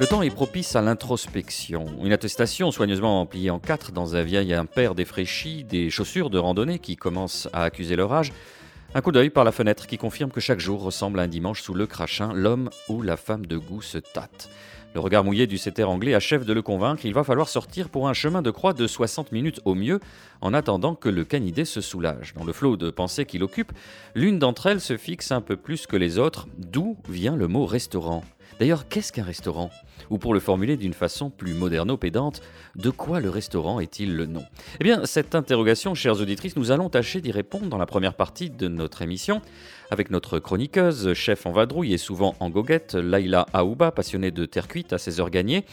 Le temps est propice à l'introspection. Une attestation soigneusement pliée en quatre dans un vieil impair défraîchi, des chaussures de randonnée qui commencent à accuser leur âge, un coup d'œil par la fenêtre qui confirme que chaque jour ressemble à un dimanche sous le crachin, l'homme ou la femme de goût se tâte. Le regard mouillé du setter anglais achève de le convaincre, il va falloir sortir pour un chemin de croix de 60 minutes au mieux, en attendant que le canidé se soulage. Dans le flot de pensées qu'il occupe, l'une d'entre elles se fixe un peu plus que les autres, d'où vient le mot restaurant? D'ailleurs, qu'est-ce qu'un restaurant? Ou pour le formuler d'une façon plus moderno-pédante, de quoi le restaurant est-il le nom? Eh bien, cette interrogation, chères auditrices, nous allons tâcher d'y répondre dans la première partie de notre émission, avec notre chroniqueuse, chef en vadrouille et souvent en goguette, Laila Aouba, passionnée de terre cuite à ses heures gagnées.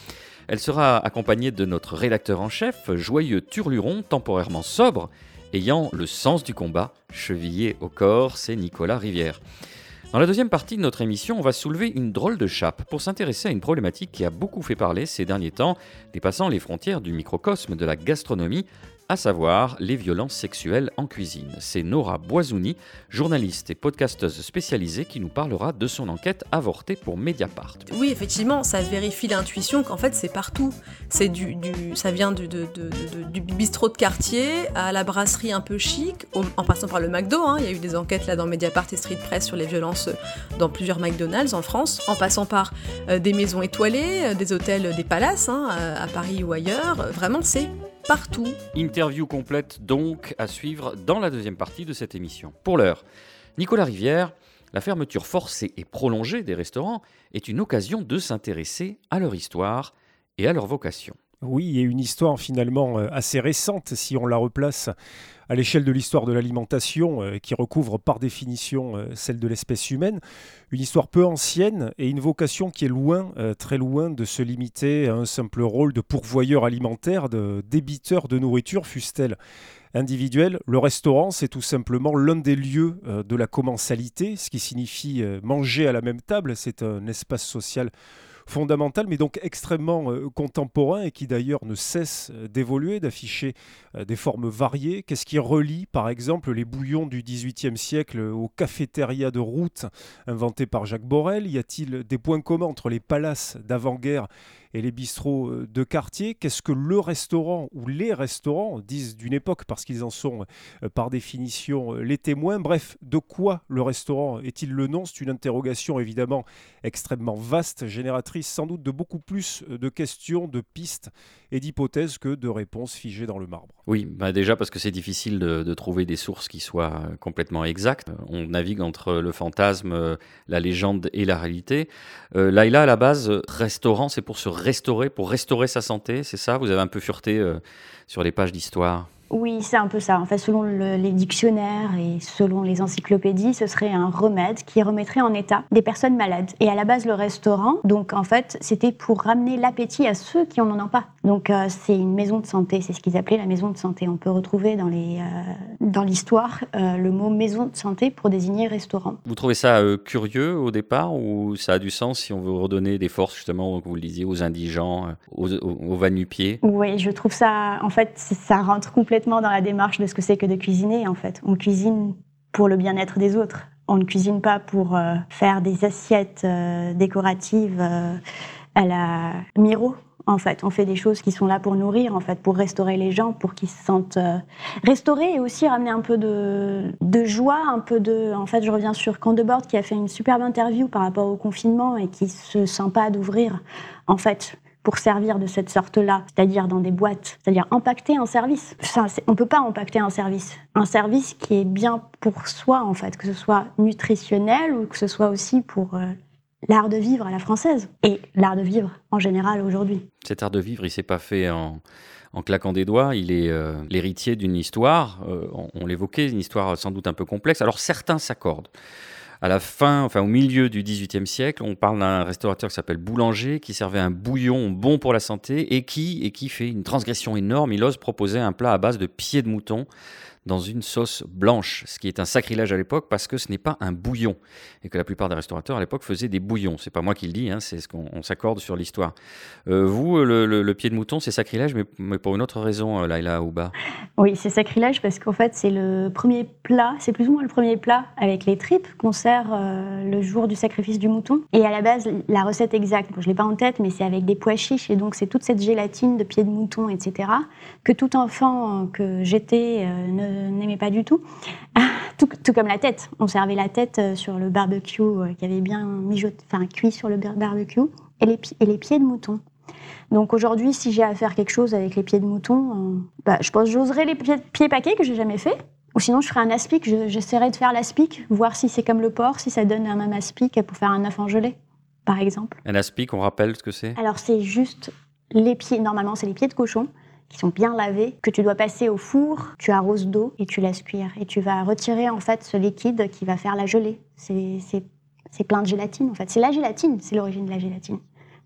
Elle sera accompagnée de notre rédacteur en chef, joyeux turluron, temporairement sobre, ayant le sens du combat, chevillé au corps, c'est Nicolas Rivière. Dans la deuxième partie de notre émission, on va soulever une drôle de chape pour s'intéresser à une problématique qui a beaucoup fait parler ces derniers temps, dépassant les frontières du microcosme de la gastronomie, à savoir les violences sexuelles en cuisine. C'est Nora Boisouni, journaliste et podcasteuse spécialisée, qui nous parlera de son enquête avortée pour Mediapart. Oui, effectivement, ça vérifie l'intuition qu'en fait c'est partout. C'est du, ça vient du, bistrot de quartier à la brasserie un peu chic, en passant par le McDo. Hein. Il y a eu des enquêtes là dans Mediapart et Street Press sur les violences dans plusieurs McDonald's en France, en passant par euh, des maisons étoilées, euh, des hôtels, des palaces hein, à Paris ou ailleurs. Vraiment, c'est partout. Interview complète donc à suivre dans la deuxième partie de cette émission. Pour l'heure, Nicolas Rivière, la fermeture forcée et prolongée des restaurants est une occasion de s'intéresser à leur histoire et à leur vocation. Oui, et une histoire finalement euh, assez récente si on la replace à l'échelle de l'histoire de l'alimentation, euh, qui recouvre par définition euh, celle de l'espèce humaine, une histoire peu ancienne et une vocation qui est loin, très loin de se limiter à un simple rôle de pourvoyeur alimentaire, de débiteur de nourriture, fût-elle individuelle. Le restaurant, c'est tout simplement l'un des lieux de la commensalité, ce qui signifie manger à la même table, c'est un espace social fondamental, mais donc extrêmement euh, contemporain et qui d'ailleurs ne cesse euh, d'évoluer, d'afficher euh, des formes variées. Qu'est-ce qui relie, par exemple, les bouillons du XVIIIe siècle aux cafétérias de route inventées par Jacques Borel? Y a-t-il des points communs entre les palaces d'avant-guerre et les bistrots euh, de quartier. Qu'est-ce que le restaurant ou les restaurants disent d'une époque parce qu'ils en sont euh, par définition euh, les témoins Bref, de quoi le restaurant est-il le nom? C'est une interrogation évidemment extrêmement vaste, génératrice sans doute de beaucoup plus de questions, de pistes et d'hypothèses que de réponses figées dans le marbre. Oui, bah déjà parce que c'est difficile de, trouver des sources qui soient complètement exactes. On navigue entre le fantasme, la légende et la réalité. Euh, Laïla, à la base, restaurant, c'est pour se restaurer, pour restaurer sa santé, c'est ça? Vous avez un peu fureté euh, sur les pages d'histoire? Oui, c'est un peu ça. En fait, selon les dictionnaires et selon les encyclopédies, ce serait un remède qui remettrait en état des personnes malades. Et à la base, le restaurant, donc en fait, c'était pour ramener l'appétit à ceux qui n'en ont pas. Donc euh, c'est une maison de santé, c'est ce qu'ils appelaient la maison de santé. On peut retrouver dans les euh, dans l'histoire euh, le mot maison de santé pour désigner restaurant. Vous trouvez ça curieux au départ ou ça a du sens si on veut redonner des forces justement, vous le disiez, aux indigents, aux, aux, aux pieds Oui, je trouve ça, en fait, ça rentre complètement dans la démarche de ce que c'est que de cuisiner, en fait. On cuisine pour le bien-être des autres. On ne cuisine pas pour euh, faire des assiettes euh, décoratives euh, à la Miro. En fait, on fait des choses qui sont là pour nourrir, en fait, pour restaurer les gens, pour qu'ils se sentent restaurés et aussi ramener un peu de, de, joie, un peu de. En fait, je reviens sur Candebord qui a fait une superbe interview par rapport au confinement et qui se sent pas d'ouvrir, en fait, pour servir de cette sorte-là, c'est-à-dire dans des boîtes, c'est-à-dire impacter un service. On ne peut pas impacter un service. Un service qui est bien pour soi, en fait, que ce soit nutritionnel ou que ce soit aussi pour euh, l'art de vivre à la française et l'art de vivre en général aujourd'hui. Cet art de vivre, il s'est pas fait en, claquant des doigts. Il est euh, l'héritier d'une histoire. Euh, on l'évoquait, une histoire sans doute un peu complexe. Alors certains s'accordent à la fin, enfin au milieu du XVIIIe siècle, on parle d'un restaurateur qui s'appelle Boulanger, qui servait un bouillon bon pour la santé et qui, et qui fait une transgression énorme. Il ose proposer un plat à base de pieds de mouton dans une sauce blanche, ce qui est un sacrilège à l'époque parce que ce n'est pas un bouillon et que la plupart des restaurateurs à l'époque faisaient des bouillons. C'est pas moi qui le dis, hein, c'est ce qu'on s'accorde sur l'histoire. Euh, vous, le, pied de mouton, c'est sacrilège, mais, pour une autre raison, euh, Laila Aouba. Oui, c'est sacrilège parce qu'en fait, c'est le premier plat, c'est plus ou moins le premier plat avec les tripes qu'on sert euh, le jour du sacrifice du mouton. Et à la base, la recette exacte, je je l'ai pas en tête, mais c'est avec des pois chiches et donc c'est toute cette gélatine de pied de mouton, etc., que tout enfant que j'étais n'aimait pas du tout. tout. tout. comme la tête. On servait la tête euh, sur le barbecue euh, qui avait bien mijoté, enfin cuit sur le barbecue et les, et les pieds de mouton. Donc aujourd'hui, si j'ai à faire quelque chose avec les pieds de mouton, euh, bah, je pense que j'oserais les pieds, pieds paquets que j'ai jamais fait. Ou sinon, je ferai un aspic. J'essaierai de faire l'aspic, voir si c'est comme le porc, si ça donne un même aspic pour faire un œuf en gelée, par exemple. Un aspic, on rappelle ce que c'est? Alors, c'est juste les pieds. Normalement, c'est les pieds de cochon qui sont bien lavés, que tu dois passer au four, tu arroses d'eau et tu laisses cuire. Et tu vas retirer en fait ce liquide qui va faire la gelée. C'est plein de gélatine en fait. C'est la gélatine, c'est l'origine de la gélatine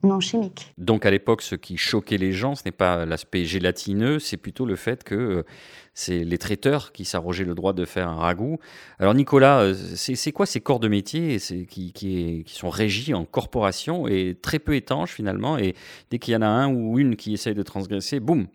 non chimique. Donc à l'époque, ce qui choquait les gens, ce n'est pas l'aspect gélatineux, c'est plutôt le fait que euh, c'est les traiteurs qui s'arrogeaient le droit de faire un ragoût. Alors Nicolas, euh, c'est quoi ces corps de métier qui, qui, qui, sont régis en corporation et très peu étanches finalement Et dès qu'il y en a un ou une qui essaye de transgresser, boum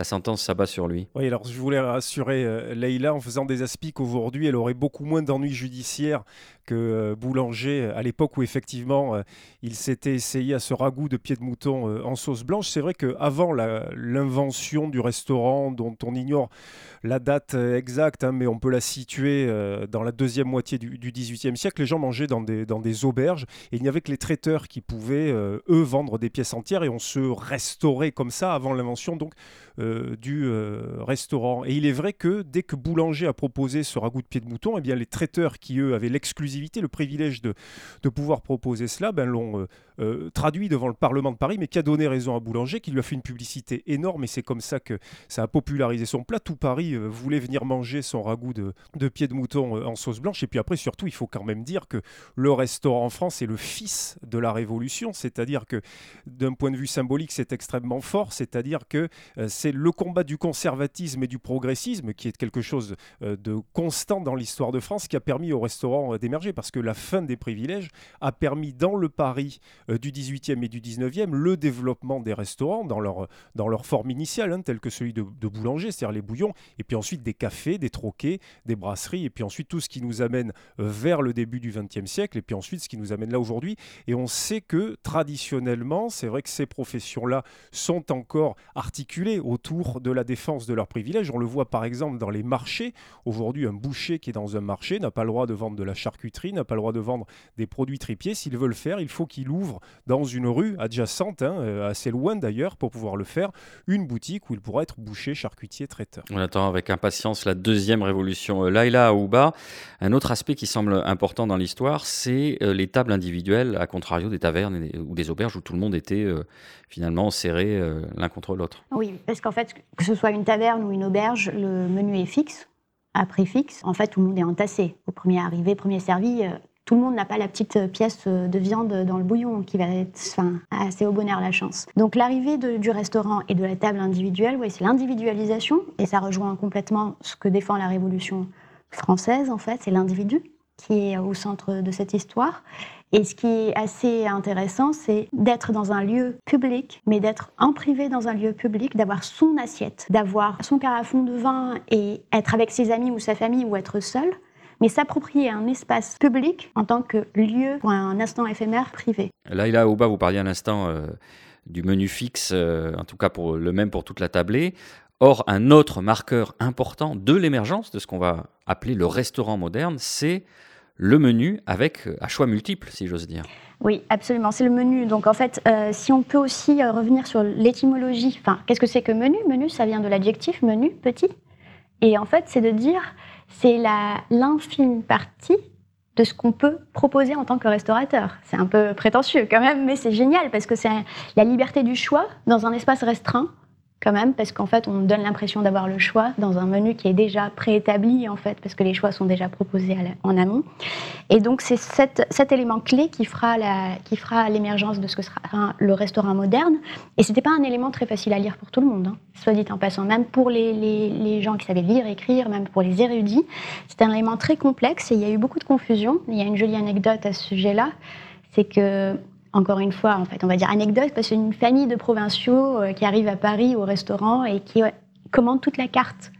la sentence s'abat sur lui. Oui, alors je voulais rassurer euh, Leïla en faisant des aspics aujourd'hui, elle aurait beaucoup moins d'ennuis judiciaires que euh, Boulanger à l'époque où effectivement euh, il s'était essayé à ce ragoût de pied de mouton en sauce blanche. C'est vrai qu'avant l'invention du restaurant, dont on ignore la date exacte, hein, mais on peut la situer dans la deuxième moitié du, XVIIIe siècle, les gens mangeaient dans des, dans des auberges et il n'y avait que les traiteurs qui pouvaient, eux, vendre des pièces entières et on se restaurait comme ça avant l'invention donc euh, du euh, restaurant. Et il est vrai que dès que Boulanger a proposé ce ragoût de pied de mouton, eh bien, les traiteurs qui, eux, avaient l'exclusivité, le privilège de, pouvoir proposer cela, ben, l'ont euh, traduit devant le Parlement de Paris, mais qui a donné raison à Boulanger, qui lui a fait une publicité énorme, et c'est comme ça que ça a popularisé son plat. Tout Paris voulait venir manger son ragoût de, pied de mouton en sauce blanche. Et puis après, surtout, il faut quand même dire que le restaurant en France est le fils de la Révolution, c'est-à-dire que d'un point de vue symbolique, c'est extrêmement fort, c'est-à-dire que c'est le combat du conservatisme et du progressisme, qui est quelque chose euh, de constant dans l'histoire de France, qui a permis au restaurant euh, d'émerger, parce que la fin des privilèges a permis dans le Paris euh, du 18e et du 19e le développement des restaurants dans leur, dans leur forme initiale, hein, tel que celui de, boulanger, c'est-à-dire les bouillons, et puis ensuite des cafés, des troquets, des brasseries, et puis ensuite tout ce qui nous amène vers le début du 20e siècle, et puis ensuite ce qui nous amène là aujourd'hui. Et on sait que traditionnellement, c'est vrai que ces professions-là sont encore articulées autour de la défense de leurs privilèges. On le voit par exemple dans les marchés. Aujourd'hui, un boucher qui est dans un marché n'a pas le droit de vendre de la charcuterie, n'a pas le droit de vendre des produits tripiers. S'il veut le faire, il faut qu'il ouvre dans une rue adjacente, hein, euh, assez loin d'ailleurs, pour pouvoir le faire, une boutique où il pourra être boucher, charcutier, traiteur. On attend avec impatience la deuxième révolution euh, Laila Aouba. Un autre aspect qui semble important dans l'histoire, c'est euh, les tables individuelles, à contrario des tavernes ou des auberges où tout le monde était finalement serré l'un contre l'autre. Oui, parce qu'en fait, que ce soit une taverne ou une auberge, le menu est fixe, à prix fixe. En fait, tout le monde est entassé. Au premier arrivé, premier servi, tout le monde n'a pas la petite euh, pièce euh, de viande dans le bouillon qui va être enfin, assez au bonheur la chance. Donc l'arrivée du restaurant et de la table individuelle, oui, c'est l'individualisation et ça rejoint complètement ce que défend la Révolution française en fait, c'est l'individu qui est au centre de cette histoire. Et ce qui est assez intéressant, c'est d'être dans un lieu public, mais d'être en privé dans un lieu public, d'avoir son assiette, d'avoir son carafon de vin et être avec ses amis ou sa famille ou être seul, mais s'approprier un espace public en tant que lieu pour un instant éphémère privé. Là, a au bas, vous parliez un instant euh, du menu fixe, euh, en tout cas pour le même pour toute la tablée. Or, un autre marqueur important de l'émergence de ce qu'on va appeler le restaurant moderne, c'est le menu avec euh, choix multiple, si j'ose dire. Oui, absolument. C'est le menu. Donc en fait, euh, si on peut aussi euh, revenir sur l'étymologie, enfin, qu'est-ce que c'est que menu? Menu, ça vient de l'adjectif menu, petit. Et en fait, c'est de dire, c'est l'infime partie de ce qu'on peut proposer en tant que restaurateur. C'est un peu prétentieux quand même, mais c'est génial parce que c'est la liberté du choix dans un espace restreint quand même, parce qu'en fait, on donne l'impression d'avoir le choix dans un menu qui est déjà préétabli, en fait, parce que les choix sont déjà proposés en amont. Et donc, c'est cet, élément clé qui fera, l'émergence de ce que sera le restaurant moderne. Et c'était pas un élément très facile à lire pour tout le monde, hein, soit dit en passant, même pour les, les, les, gens qui savaient lire, écrire, même pour les érudits. C'était un élément très complexe et il y a eu beaucoup de confusion. Il y a une jolie anecdote à ce sujet-là, c'est que encore une fois, en fait, on va dire anecdote, parce qu'une famille de provinciaux euh, qui arrive à Paris au restaurant et qui commande toute la carte,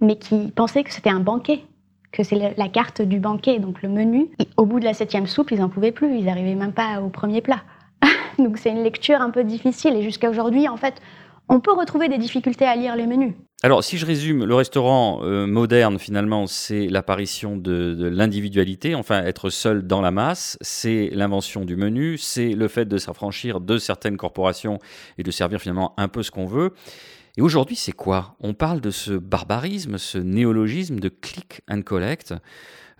mais qui pensait que c'était un banquet, que c'est la carte du banquet, donc le menu. au bout de la septième soupe, ils n'en pouvaient plus, ils n'arrivaient même pas au premier plat. donc c'est une lecture un peu difficile, et jusqu'à aujourd'hui, en fait, on peut retrouver des difficultés à lire les menus. Alors, si je résume, le restaurant euh, moderne, finalement, c'est l'apparition de, l'individualité, enfin, être seul dans la masse, c'est l'invention du menu, c'est le fait de s'affranchir de certaines corporations et de servir finalement un peu ce qu'on veut. Et aujourd'hui, c'est quoi? On parle de ce barbarisme, ce néologisme de click and collect.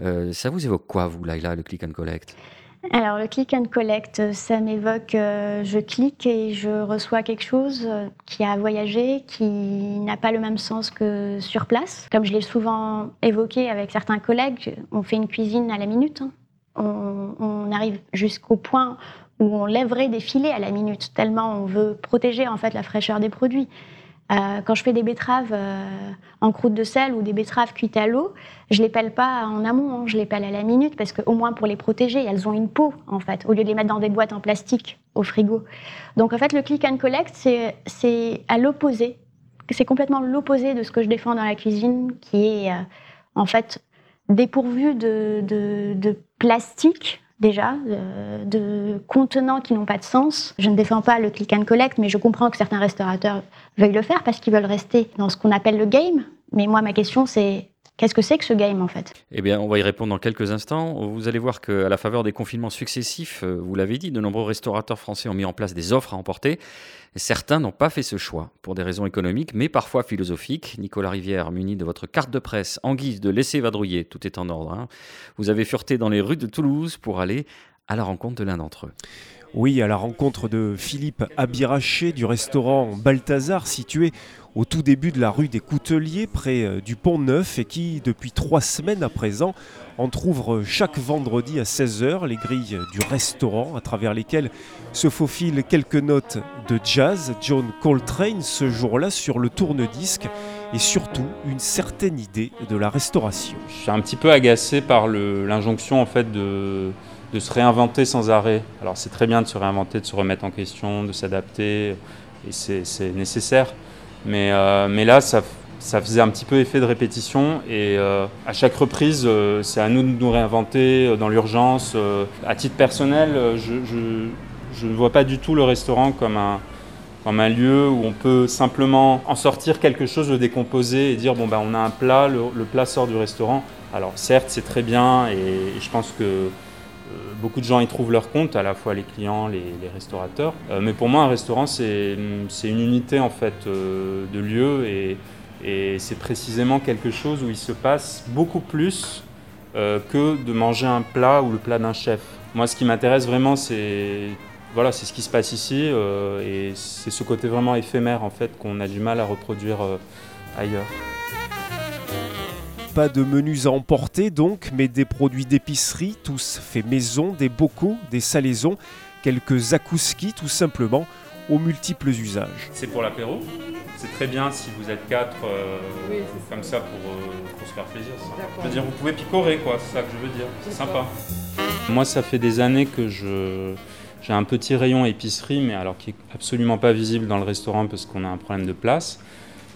Euh, ça vous évoque quoi, vous, Laila, le click and collect? Alors le click and collect, ça m'évoque, euh, je clique et je reçois quelque chose euh, qui a voyagé, qui n'a pas le même sens que sur place. Comme je l'ai souvent évoqué avec certains collègues, on fait une cuisine à la minute. Hein. On, on, arrive jusqu'au point où on lèverait des filets à la minute, tellement on veut protéger en fait la fraîcheur des produits. Euh, quand je fais des betteraves euh, en croûte de sel ou des betteraves cuites à l'eau, je les pèle pas en amont, hein, je les pèle à la minute parce qu'au moins pour les protéger, elles ont une peau en fait, au lieu de les mettre dans des boîtes en plastique au frigo. Donc en fait, le click and collect, c'est à l'opposé. C'est complètement l'opposé de ce que je défends dans la cuisine, qui est euh, en fait dépourvu de, plastique déjà, euh, de contenants qui n'ont pas de sens. Je ne défends pas le click and collect, mais je comprends que certains restaurateurs veuillent le faire parce qu'ils veulent rester dans ce qu'on appelle le game. Mais moi, ma question, c'est Qu'est-ce que c'est que ce game en fait? Eh bien, on va y répondre dans quelques instants. Vous allez voir qu'à la faveur des confinements successifs, euh, vous l'avez dit, de nombreux restaurateurs français ont mis en place des offres à emporter. Certains n'ont pas fait ce choix pour des raisons économiques, mais parfois philosophiques. Nicolas Rivière, muni de votre carte de presse en guise de laisser vadrouiller, tout est en ordre. Hein. Vous avez fureté dans les rues de Toulouse pour aller à la rencontre de l'un d'entre eux. Oui, à la rencontre de Philippe Abiraché du restaurant Balthazar situé au tout début de la rue des Couteliers près euh, du Pont Neuf et qui, depuis trois semaines à présent, entr'ouvre chaque vendredi à 16h les grilles du restaurant à travers lesquelles se faufilent quelques notes de jazz. John Coltrane ce jour-là sur le tourne-disque et surtout une certaine idée de la restauration. Je suis un petit peu agacé par l'injonction en fait de de se réinventer sans arrêt. Alors c'est très bien de se réinventer, de se remettre en question, de s'adapter, et c'est nécessaire. Mais, euh, là, ça, faisait un petit peu effet de répétition, et euh, à chaque reprise, euh, c'est à nous de nous réinventer dans l'urgence. à titre personnel, je, ne vois pas du tout le restaurant comme un, lieu où on peut simplement en sortir quelque chose, le décomposer et dire bon ben on a un plat, le, plat sort du restaurant. Alors certes c'est très bien et je pense que beaucoup de gens y trouvent leur compte, à la fois les clients, les, restaurateurs. Euh, mais pour moi, un restaurant, c'est une unité en fait euh, de lieu et, c'est précisément quelque chose où il se passe beaucoup plus que de manger un plat ou le plat d'un chef. Moi, ce qui m'intéresse vraiment, c'est voilà, c'est ce qui se passe ici et c'est ce côté vraiment éphémère en fait qu'on a du mal à reproduire ailleurs. Pas de menus à emporter donc, mais des produits d'épicerie, tous faits maison, des bocaux, des salaisons, quelques akouskis tout simplement, aux multiples usages. C'est pour l'apéro? C'est très bien si vous êtes quatre euh, comme ça euh, pour, se faire plaisir. Je veux dire, vous pouvez picorer, quoi, c'est ça que je veux dire. C'est sympa. Moi, ça fait des années que je, j'ai un petit rayon épicerie, mais alors qui est absolument pas visible dans le restaurant parce qu'on a un problème de place.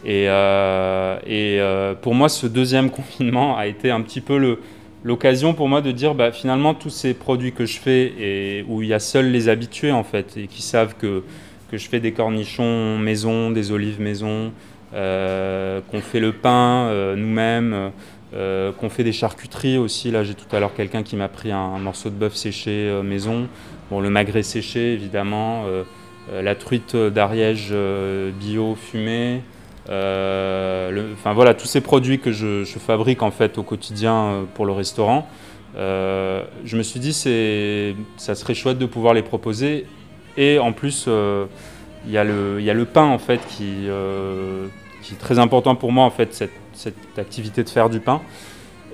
Et, euh, euh, pour moi, ce deuxième confinement a été un petit peu l'occasion pour moi de dire bah, finalement tous ces produits que je fais et où il y a seuls les habitués en fait et qui savent que, que je fais des cornichons maison, des olives maison, euh, qu'on fait le pain nous-mêmes, qu'on fait des charcuteries aussi. Là j'ai tout à l'heure quelqu'un qui m'a pris un, morceau de bœuf séché maison, bon, le magret séché évidemment, la truite d'Ariège bio fumée. Euh, enfin voilà, tous ces produits que je, fabrique en fait au quotidien euh, pour le restaurant, euh, je me suis dit c'est, ça serait chouette de pouvoir les proposer et en plus il y, a le, il y a le pain en fait qui, qui est très important pour moi en fait cette, cette activité de faire du pain.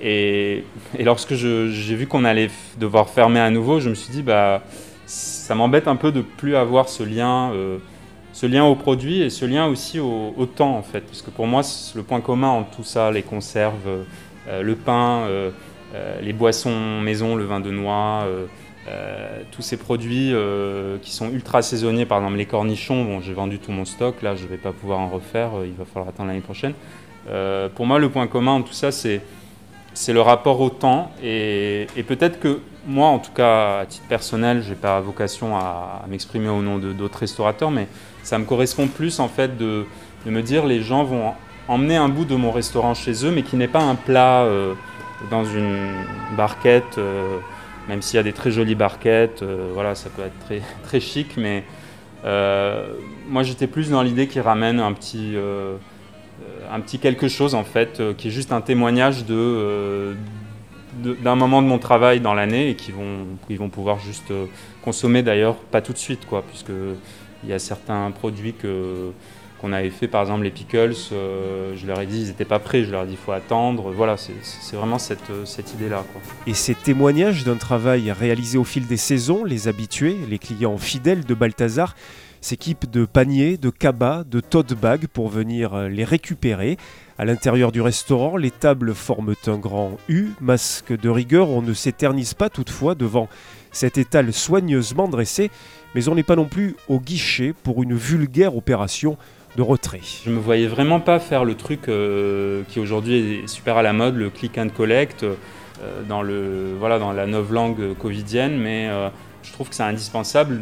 Et, lorsque j'ai vu qu'on allait devoir fermer à nouveau, je me suis dit bah ça m'embête un peu de plus avoir ce lien, ce lien au produit et ce lien aussi au, temps en fait, parce que pour moi le point commun entre tout ça, les conserves, le pain, les boissons maison, le vin de noix. Euh, tous ces produits euh, qui sont ultra saisonniers, par exemple les cornichons, bon, j'ai vendu tout mon stock, là je ne vais pas pouvoir en refaire, euh, il va falloir attendre l'année prochaine. pour moi, le point commun de tout ça, c'est, c'est le rapport au temps. Et, peut-être que moi, en tout cas, à titre personnel, je n'ai pas vocation à, m'exprimer au nom d'autres restaurateurs, mais ça me correspond plus en fait de, me dire les gens vont emmener un bout de mon restaurant chez eux, mais qui n'est pas un plat dans une barquette même s'il y a des très jolies barquettes, euh, voilà, ça peut être très, très chic, mais euh, moi j'étais plus dans l'idée qu'ils ramènent un petit, euh, un petit quelque chose en fait, qui est juste un témoignage de, d'un moment de mon travail dans l'année et qui vont, vont pouvoir juste consommer d'ailleurs pas tout de suite, quoi, puisque il y a certains produits que on avait fait, par exemple les pickles, euh, je leur ai dit ils n'étaient pas prêts, je leur ai dit il faut attendre. Voilà, c'est vraiment cette, euh, cette idée-là. Et ces témoignages d'un travail réalisé au fil des saisons, les habitués, les clients fidèles de Balthazar, s'équipent de paniers, de cabas, de tote bags pour venir euh, les récupérer. À l'intérieur du restaurant, les tables forment un grand U, masque de rigueur, on ne s'éternise pas toutefois devant cet étal soigneusement dressé, mais on n'est pas non plus au guichet pour une vulgaire opération de retrait. Je me voyais vraiment pas faire le truc euh, qui aujourd'hui est super à la mode, le click and collect, euh, dans, le, voilà, dans la langue covidienne, mais euh, je trouve que c'est indispensable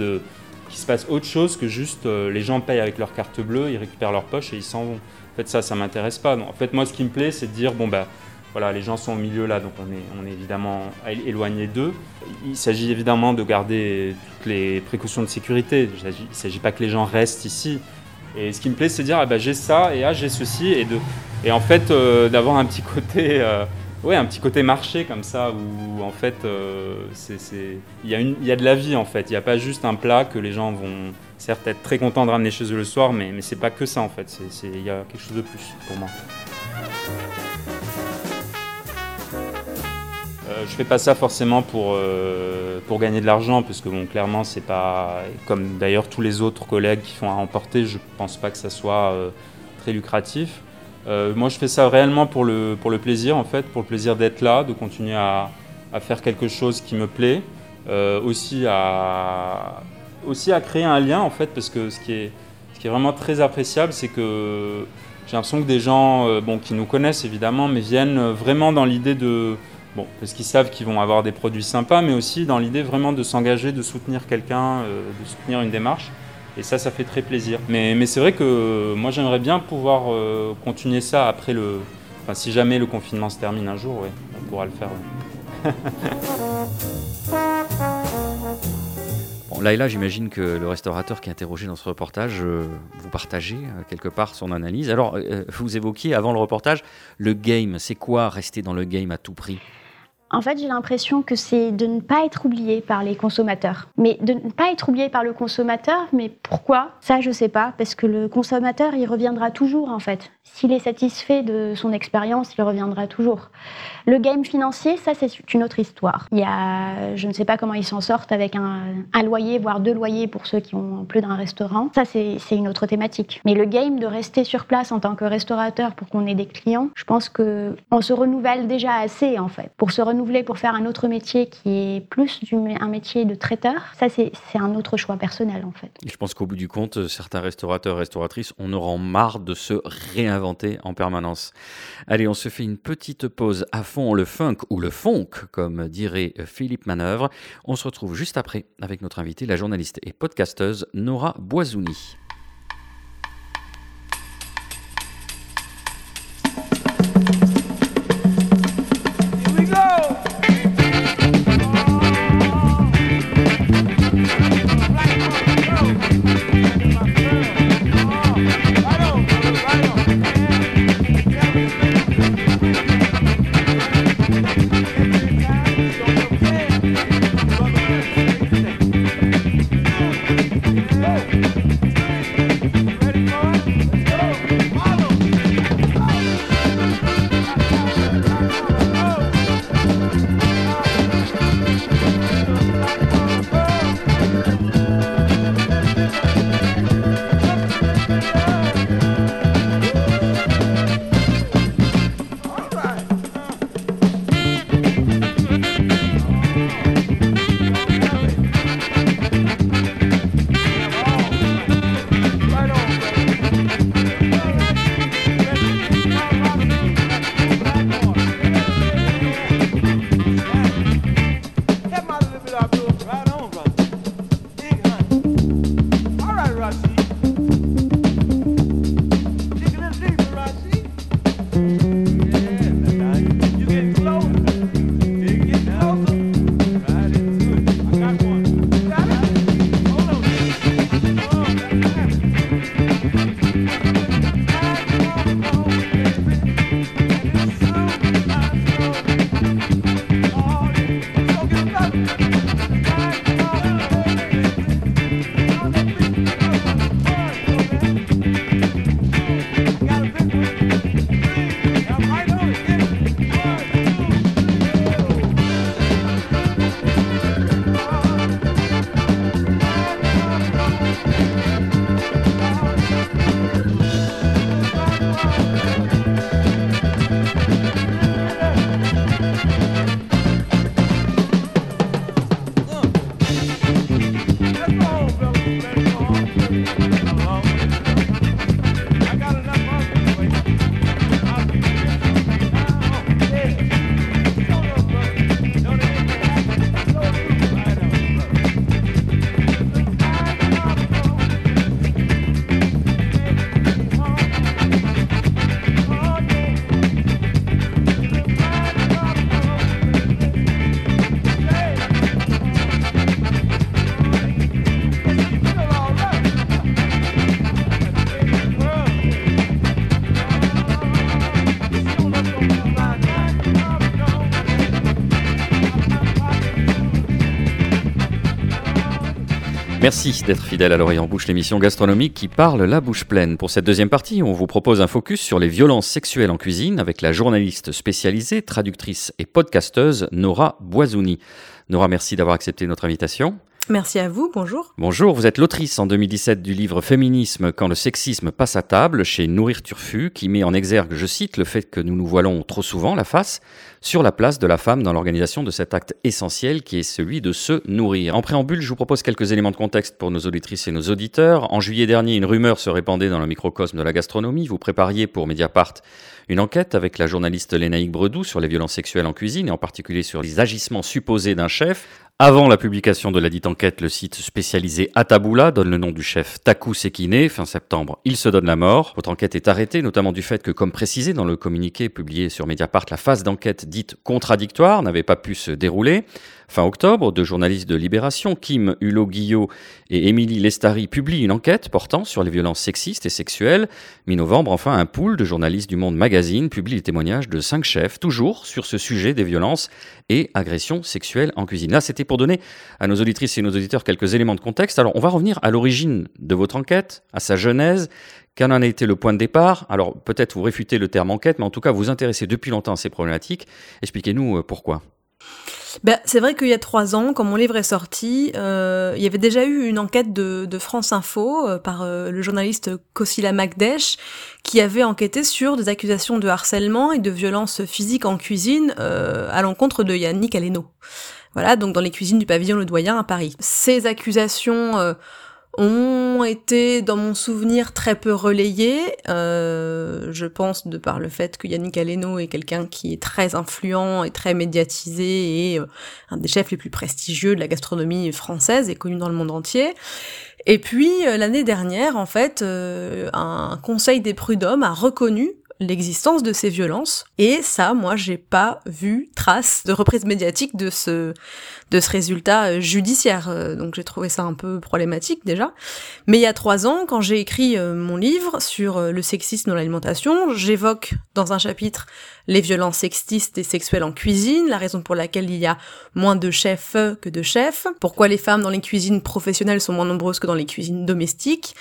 qu'il se passe autre chose que juste les gens payent avec leur carte bleue, ils récupèrent leur poche et ils s'en vont. En fait, ça, ça m'intéresse pas. en fait, moi, ce qui me plaît, c'est de dire, bon, bah, voilà, les gens sont au milieu là, donc on est, on est évidemment éloigné d'eux. Il s'agit évidemment de garder toutes les précautions de sécurité. Il ne s'agit pas que les gens restent ici, et ce qui me plaît, c'est de dire ah bah, j'ai ça et ah, j'ai ceci et de et en fait euh, d'avoir un petit côté euh, ouais un petit côté marché comme ça où en fait euh, il y a y a de la vie en fait. Il n'y a pas juste un plat que les gens vont certes être très contents de ramener chez eux le soir, mais mais c'est pas que ça en fait. Il y a quelque chose de plus pour moi. Euh, je fais pas ça forcément pour, euh, pour gagner de l'argent, parce que bon, clairement, c'est pas. Comme d'ailleurs tous les autres collègues qui font à emporter, je pense pas que ça soit euh, très lucratif. moi, je fais ça réellement pour le, pour le plaisir, en fait, pour le plaisir d'être là, de continuer à, à, faire quelque chose qui me plaît, aussi, à, aussi à créer un lien, en fait, parce que ce qui est, ce qui est vraiment très appréciable, c'est que j'ai l'impression que des gens bon, qui nous connaissent évidemment, mais viennent vraiment dans l'idée de Bon, parce qu'ils savent qu'ils vont avoir des produits sympas, mais aussi dans l'idée vraiment de s'engager, de soutenir quelqu'un, euh, de soutenir une démarche. Et ça, ça fait très plaisir. Mais, mais c'est vrai que moi, j'aimerais bien pouvoir euh, continuer ça après le. Enfin, si jamais le confinement se termine un jour, ouais, on pourra le faire. bon, là et là, j'imagine que le restaurateur qui est interrogé dans ce reportage, euh, vous partagez quelque part son analyse. Alors, vous évoquiez avant le reportage le game. C'est quoi rester dans le game à tout prix? En fait, j'ai l'impression que c'est de ne pas être oublié par les consommateurs. Mais de ne pas être oublié par le consommateur, mais pourquoi? Ça, je ne sais pas, parce que le consommateur, il reviendra toujours, en fait. S'il est satisfait de son expérience, il reviendra toujours. Le game financier, ça, c'est une autre histoire. Il y a, je ne sais pas comment ils s'en sortent avec un, loyer, voire deux loyers pour ceux qui ont plus d'un restaurant. Ça, c'est une autre thématique. Mais le game de rester sur place en tant que restaurateur pour qu'on ait des clients, je pense qu'on se renouvelle déjà assez, en fait. Pour se renouveler, pour faire un autre métier qui est plus un métier de traiteur, ça, c'est un autre choix personnel, en fait. je pense qu'au bout du compte, certains restaurateurs, restauratrices, on aura marre de se réinventer en permanence. Allez, on se fait une petite pause à fond le funk ou le funk, comme dirait Philippe Manœuvre. On se retrouve juste après avec notre invitée, la journaliste et podcasteuse Nora Boisouni. Merci d'être fidèle à l'oreille en bouche, l'émission gastronomique qui parle la bouche pleine. Pour cette deuxième partie, on vous propose un focus sur les violences sexuelles en cuisine avec la journaliste spécialisée, traductrice et podcasteuse Nora Boisouni. Nora, merci d'avoir accepté notre invitation. Merci à vous, bonjour. Bonjour, vous êtes l'autrice en 2017 du livre Féminisme quand le sexisme passe à table chez Nourrir Turfu qui met en exergue, je cite, le fait que nous nous voilons trop souvent la face sur la place de la femme dans l'organisation de cet acte essentiel qui est celui de se nourrir. En préambule, je vous propose quelques éléments de contexte pour nos auditrices et nos auditeurs. En juillet dernier, une rumeur se répandait dans le microcosme de la gastronomie. Vous prépariez pour Mediapart une enquête avec la journaliste Lénaïque Bredou sur les violences sexuelles en cuisine et en particulier sur les agissements supposés d'un chef. Avant la publication de la dite enquête, le site spécialisé Ataboula donne le nom du chef Taku Sekine. Fin septembre, il se donne la mort. Votre enquête est arrêtée, notamment du fait que, comme précisé dans le communiqué publié sur Mediapart, la phase d'enquête dite contradictoire n'avait pas pu se dérouler. Fin octobre, deux journalistes de Libération, Kim Hulot Guillot et Émilie Lestari, publient une enquête portant sur les violences sexistes et sexuelles. Mi-novembre, enfin, un pool de journalistes du Monde Magazine publie les témoignages de cinq chefs, toujours sur ce sujet des violences et agressions sexuelles en cuisine. Là, c'était pour donner à nos auditrices et nos auditeurs quelques éléments de contexte. Alors, on va revenir à l'origine de votre enquête, à sa genèse. Quel en a été le point de départ? Alors, peut-être vous réfutez le terme enquête, mais en tout cas, vous intéressez depuis longtemps à ces problématiques. Expliquez-nous euh, pourquoi. Ben, c'est vrai qu'il y a trois ans, quand mon livre est sorti, euh, il y avait déjà eu une enquête de, France Info euh, par euh, le journaliste Kosila Magdesh qui avait enquêté sur des accusations de harcèlement et de violence physique en cuisine à l'encontre de Yannick Aleno. Voilà, donc dans les cuisines du pavillon Le Doyen à Paris. Ces accusations ont été, dans mon souvenir, très peu relayés. Euh, je pense de par le fait que Yannick Aleno est quelqu'un qui est très influent et très médiatisé et euh, un des chefs les plus prestigieux de la gastronomie française et connu dans le monde entier. Et puis euh, l'année dernière, en fait, un conseil des prud'hommes a reconnu l'existence de ces violences. Et ça, moi, j'ai pas vu trace de reprise médiatique de ce, de ce résultat euh, judiciaire. Euh, donc j'ai trouvé ça un peu problématique déjà. Mais il y a trois ans, quand j'ai écrit euh, mon livre sur le sexisme dans l'alimentation, j'évoque dans un chapitre les violences sexistes et sexuelles en cuisine, la raison pour laquelle il y a moins de chefs que de chefs, pourquoi les femmes dans les cuisines professionnelles sont moins nombreuses que dans les cuisines domestiques,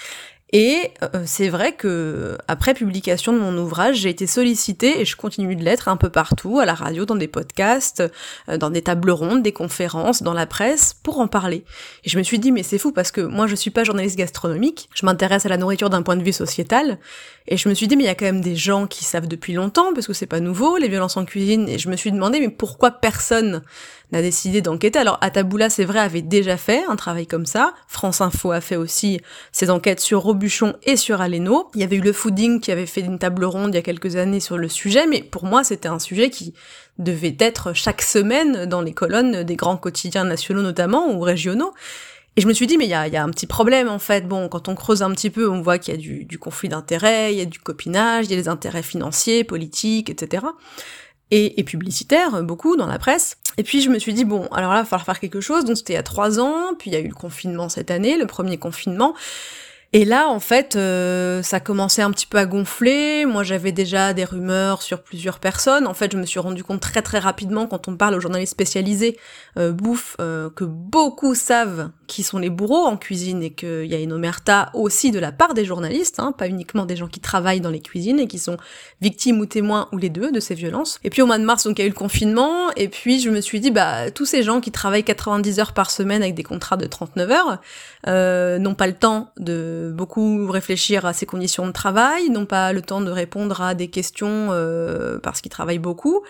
et euh, c'est vrai que après publication de mon ouvrage, j'ai été sollicitée et je continue de l'être un peu partout, à la radio, dans des podcasts, euh, dans des tables rondes, des conférences, dans la presse, pour en parler. Et je me suis dit mais c'est fou parce que moi je suis pas journaliste gastronomique, je m'intéresse à la nourriture d'un point de vue sociétal et je me suis dit mais il y a quand même des gens qui savent depuis longtemps parce que c'est pas nouveau les violences en cuisine et je me suis demandé mais pourquoi personne n'a décidé d'enquêter. Alors Ataboula, c'est vrai, avait déjà fait un travail comme ça. France Info a fait aussi ses enquêtes sur Robuchon et sur Aleno. Il y avait eu le Fooding qui avait fait une table ronde il y a quelques années sur le sujet, mais pour moi, c'était un sujet qui devait être chaque semaine dans les colonnes des grands quotidiens nationaux notamment ou régionaux. Et je me suis dit, mais il y a, y a, un petit problème en fait. Bon, quand on creuse un petit peu, on voit qu'il y a du, du conflit d'intérêts, il y a du copinage, il y a des intérêts financiers, politiques, etc. Et, et publicitaires, beaucoup dans la presse. Et puis je me suis dit, bon, alors là, il va falloir faire quelque chose. Donc c'était il y a trois ans, puis il y a eu le confinement cette année, le premier confinement. Et là, en fait, euh, ça commençait un petit peu à gonfler. Moi, j'avais déjà des rumeurs sur plusieurs personnes. En fait, je me suis rendu compte très très rapidement, quand on parle aux journalistes spécialisés euh, bouffe, euh, que beaucoup savent qui sont les bourreaux en cuisine et qu'il y a une omerta aussi de la part des journalistes, hein, pas uniquement des gens qui travaillent dans les cuisines et qui sont victimes ou témoins ou les deux de ces violences. Et puis au mois de mars, donc il y a eu le confinement. Et puis je me suis dit, bah tous ces gens qui travaillent 90 heures par semaine avec des contrats de 39 heures n'ont pas le temps de beaucoup réfléchir à ses conditions de travail, n'ont pas le temps de répondre à des questions euh, parce qu'ils travaillent beaucoup,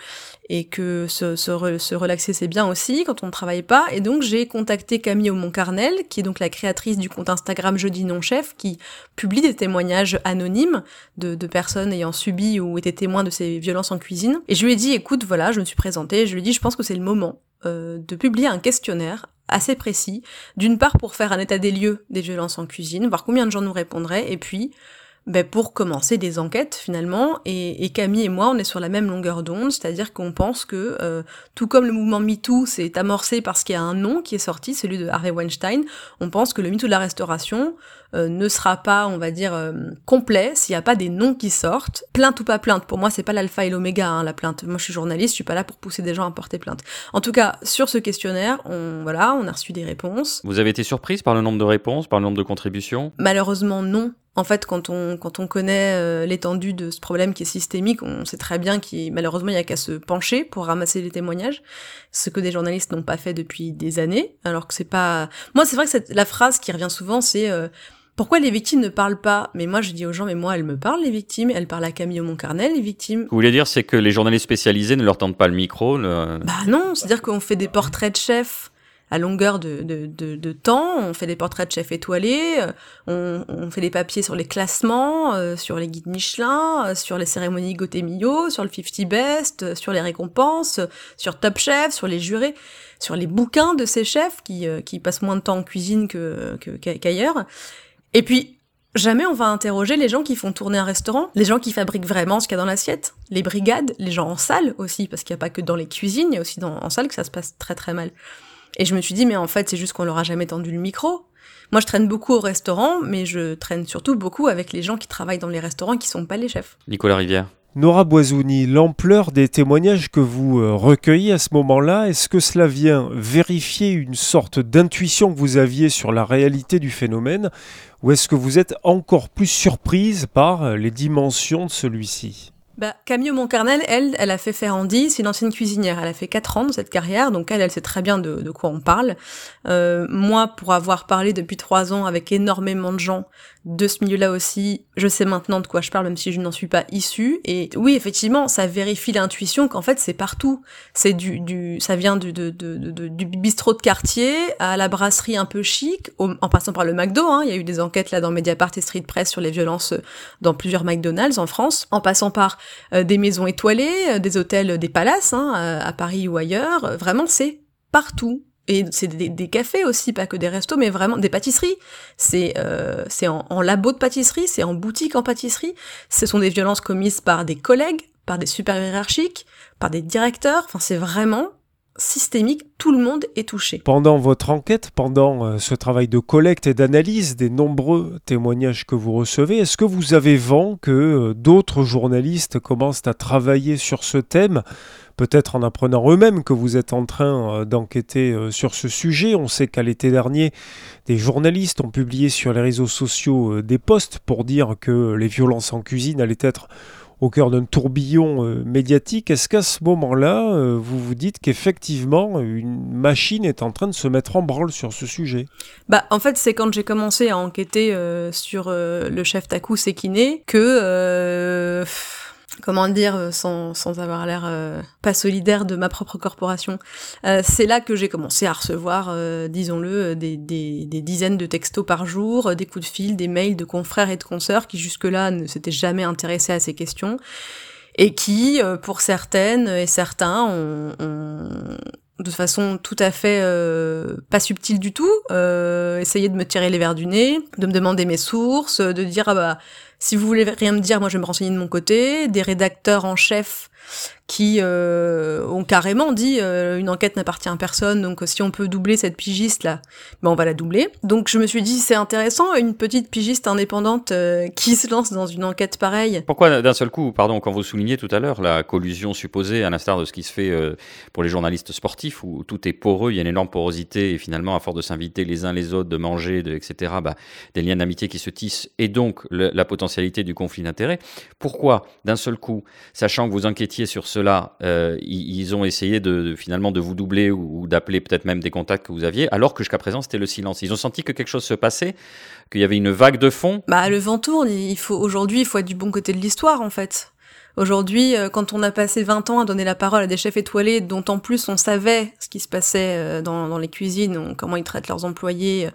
et que se, se, relaxer c'est bien aussi quand on ne travaille pas. Et donc j'ai contacté Camille Moncarnel, qui est donc la créatrice du compte Instagram Jeudi Non Chef, qui publie des témoignages anonymes de, de personnes ayant subi ou été témoins de ces violences en cuisine. Et je lui ai dit, écoute, voilà, je me suis présentée, je lui ai dit, je pense que c'est le moment euh, de publier un questionnaire assez précis, d'une part pour faire un état des lieux des violences en cuisine, voir combien de gens nous répondraient, et puis ben, pour commencer des enquêtes finalement. Et, Camille et moi, on est sur la même longueur d'onde, c'est-à-dire qu'on pense que euh, tout comme le mouvement MeToo s'est amorcé parce qu'il y a un nom qui est sorti, celui de Harvey Weinstein, on pense que le MeToo de la restauration euh, ne sera pas, on va dire, euh, complet s'il n'y a pas des noms qui sortent. Plainte ou pas plainte, pour moi c'est pas l'alpha et l'oméga, hein, la plainte. Moi je suis journaliste, je suis pas là pour pousser des gens à porter plainte. En tout cas, sur ce questionnaire, on, voilà, on a reçu des réponses. Vous avez été surprise par le nombre de réponses, par le nombre de contributions? Malheureusement non. En fait, quand on, quand on connaît euh, l'étendue de ce problème qui est systémique, on sait très bien qu'il malheureusement il n'y a qu'à se pencher pour ramasser les témoignages, ce que des journalistes n'ont pas fait depuis des années, alors que c'est pas... Moi, c'est vrai que la phrase qui revient souvent, c'est pourquoi les victimes ne parlent pas? Mais moi, je dis aux gens, mais moi, elles me parlent, les victimes. Elles parlent à Camille Moncarnel, les victimes. Vous voulez dire, c'est que les journalistes spécialisés ne leur tendent pas le micro Bah non, c'est-à-dire qu'on fait des portraits de chefs à longueur de, de, de, temps, on fait des portraits de chefs étoilés, euh, on, on fait des papiers sur les classements, euh, sur les guides Michelin, euh, sur les cérémonies Gotemillo, sur le 50 Best, sur les récompenses, sur Top Chef, sur les jurés, sur les bouquins de ces chefs qui, qui passent moins de temps en cuisine que, qu'ailleurs. Et puis, jamais on va interroger les gens qui font tourner un restaurant, les gens qui fabriquent vraiment ce qu'il y a dans l'assiette, les brigades, les gens en salle aussi, parce qu'il n'y a pas que dans les cuisines, il y a aussi dans, en salle que ça se passe très très mal. Et je me suis dit, mais en fait, c'est juste qu'on leur a jamais tendu le micro. Moi, je traîne beaucoup au restaurant, mais je traîne surtout beaucoup avec les gens qui travaillent dans les restaurants qui sont pas les chefs. Nicolas Rivière. Nora Boisouni, l'ampleur des témoignages que vous euh, recueillez à ce moment-là, est-ce que cela vient vérifier une sorte d'intuition que vous aviez sur la réalité du phénomène ou est-ce que vous êtes encore plus surprise par euh, les dimensions de celui-ci? Bah, Camille Moncarnel, elle, elle a fait Ferrandi, c'est une ancienne cuisinière. Elle a fait 4 ans de cette carrière, donc elle, elle sait très bien de, quoi on parle. Euh, moi, pour avoir parlé depuis 3 ans avec énormément de gens de ce milieu-là aussi, je sais maintenant de quoi je parle, même si je n'en suis pas issue. Et oui, effectivement, ça vérifie l'intuition qu'en fait, c'est partout. C'est du, du, ça vient du, de, du bistrot de quartier à la brasserie un peu chic, en passant par le McDo. Hein. Il y a eu des enquêtes là dans Mediapart et Street Press sur les violences dans plusieurs McDonald's en France, en passant par euh, des maisons étoilées, euh, des hôtels, des palaces, hein, à Paris ou ailleurs. Vraiment, c'est partout. Et c'est des, cafés aussi, pas que des restos, mais vraiment des pâtisseries. C'est euh, c'est en, en, labo de pâtisserie, c'est en boutique en pâtisserie. Ce sont des violences commises par des collègues, par des supérieurs hiérarchiques, par des directeurs. Enfin, c'est vraiment systémique, tout le monde est touché. Pendant votre enquête, pendant euh, ce travail de collecte et d'analyse des nombreux témoignages que vous recevez, est-ce que vous avez vent que euh, d'autres journalistes commencent à travailler sur ce thème peut-être en apprenant eux-mêmes que vous êtes en train euh, d'enquêter sur ce sujet. On sait qu'à l'été dernier, des journalistes ont publié sur les réseaux sociaux des posts pour dire que les violences en cuisine allaient être au cœur d'un tourbillon euh, médiatique, est-ce qu'à ce, moment-là, euh, vous vous dites qu'effectivement, une machine est en train de se mettre en branle sur ce sujet? Bah, en fait, c'est quand j'ai commencé à enquêter euh, sur le chef Taku Sekine que comment dire, euh, sans, sans avoir l'air euh, pas solidaire de ma propre corporation. Euh, c'est là que j'ai commencé à recevoir, disons-le, des, des, dizaines de textos par jour, des coups de fil, des mails de confrères et de consoeurs qui jusque-là ne s'étaient jamais intéressés à ces questions et qui, pour certaines et certains, ont, de façon tout à fait pas subtile du tout, euh, de me tirer les verres du nez, de me demander mes sources, de dire ah bah si vous voulez rien me dire, moi je vais me renseigner de mon côté, des rédacteurs en chef qui euh, ont carrément dit euh, une enquête n'appartient à personne, donc si on peut doubler cette pigiste là, ben on va la doubler. Donc je me suis dit c'est intéressant une petite pigiste indépendante euh, qui se lance dans une enquête pareille. Pourquoi d'un seul coup, pardon, quand vous soulignez tout à l'heure la collusion supposée, à l'instar de ce qui se fait pour les journalistes sportifs où tout est poreux, il y a une énorme porosité et finalement à force de s'inviter les uns les autres, de manger, etc., bah, des liens d'amitié qui se tissent et donc la potentialité du conflit d'intérêts. Pourquoi d'un seul coup, sachant que vous sur ce là euh, ils, ont essayé de, finalement de vous doubler ou, d'appeler peut-être même des contacts que vous aviez, alors que jusqu'à présent c'était le silence. Ils ont senti que quelque chose se passait, qu'il y avait une vague de fond? Bah le vent tourne. Il faut aujourd'hui, il faut être du bon côté de l'histoire en fait. Aujourd'hui, euh, quand on a passé 20 ans à donner la parole à des chefs étoilés, dont en plus on savait ce qui se passait euh, dans les cuisines, comment ils traitent leurs employés,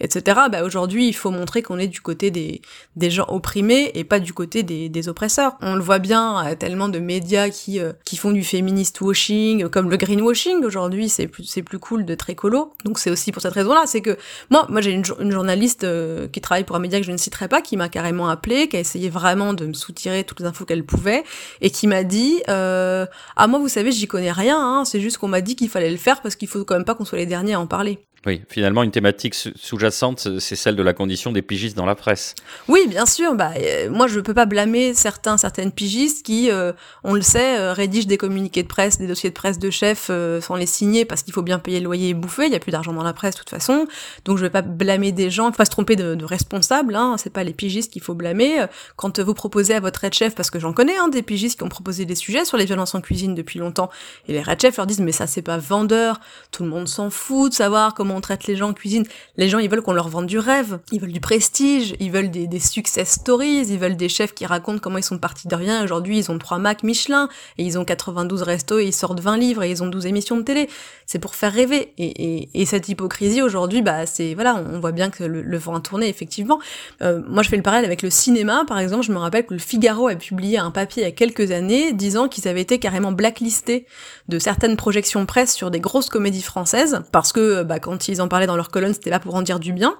etc. Bah aujourd'hui, il faut montrer qu'on est du côté des, des gens opprimés et pas du côté des, des oppresseurs. On le voit bien, euh, tellement de médias qui, euh, qui font du féministe washing, comme le greenwashing aujourd'hui, c'est plus, c'est plus cool de écolo. Donc c'est aussi pour cette raison-là, c'est que moi, moi j'ai une, une, journaliste euh, qui travaille pour un média que je ne citerai pas, qui m'a carrément appelé, qui a essayé vraiment de me soutirer toutes les infos qu'elle pouvait, et qui m'a dit, euh, ah moi vous savez, j'y connais rien, hein, c'est juste qu'on m'a dit qu'il fallait le faire parce qu'il faut quand même pas qu'on soit les derniers à en parler. Oui, finalement, une thématique sous-jacente, c'est celle de la condition des pigistes dans la presse. Oui, bien sûr. Bah, euh, moi, je ne peux pas blâmer certains, certaines pigistes qui, euh, on le sait, euh, rédigent des communiqués de presse, des dossiers de presse de chef sans les signer parce qu'il faut bien payer le loyer et bouffer. Il n'y a plus d'argent dans la presse de toute façon. Donc, je ne vais pas blâmer des gens. Il pas se tromper de, de responsables. Hein. C'est pas les pigistes qu'il faut blâmer. Quand vous proposez à votre head chef, parce que j'en connais hein, des pigistes qui ont proposé des sujets sur les violences en cuisine depuis longtemps, et les head chefs leur disent mais ça c'est pas vendeur. Tout le monde s'en fout de savoir comment on traite les gens en cuisine. Les gens, ils veulent qu'on leur vende du rêve, ils veulent du prestige, ils veulent des, success stories, ils veulent des chefs qui racontent comment ils sont partis de rien. Aujourd'hui, ils ont trois Mac Michelin, et ils ont 92 restos, et ils sortent 20 livres, et ils ont 12 émissions de télé. C'est pour faire rêver. Et, cette hypocrisie, aujourd'hui, bah, c'est, voilà, on voit bien que le, vent a tourné, effectivement. Euh, moi, je fais le parallèle avec le cinéma, par exemple. Je me rappelle que le Figaro a publié un papier il y a quelques années disant qu'ils avaient été carrément blacklistés de certaines projections presse sur des grosses comédies françaises, parce que, bah, quand ils en parlaient dans leur colonne, c'était là pour en dire du bien.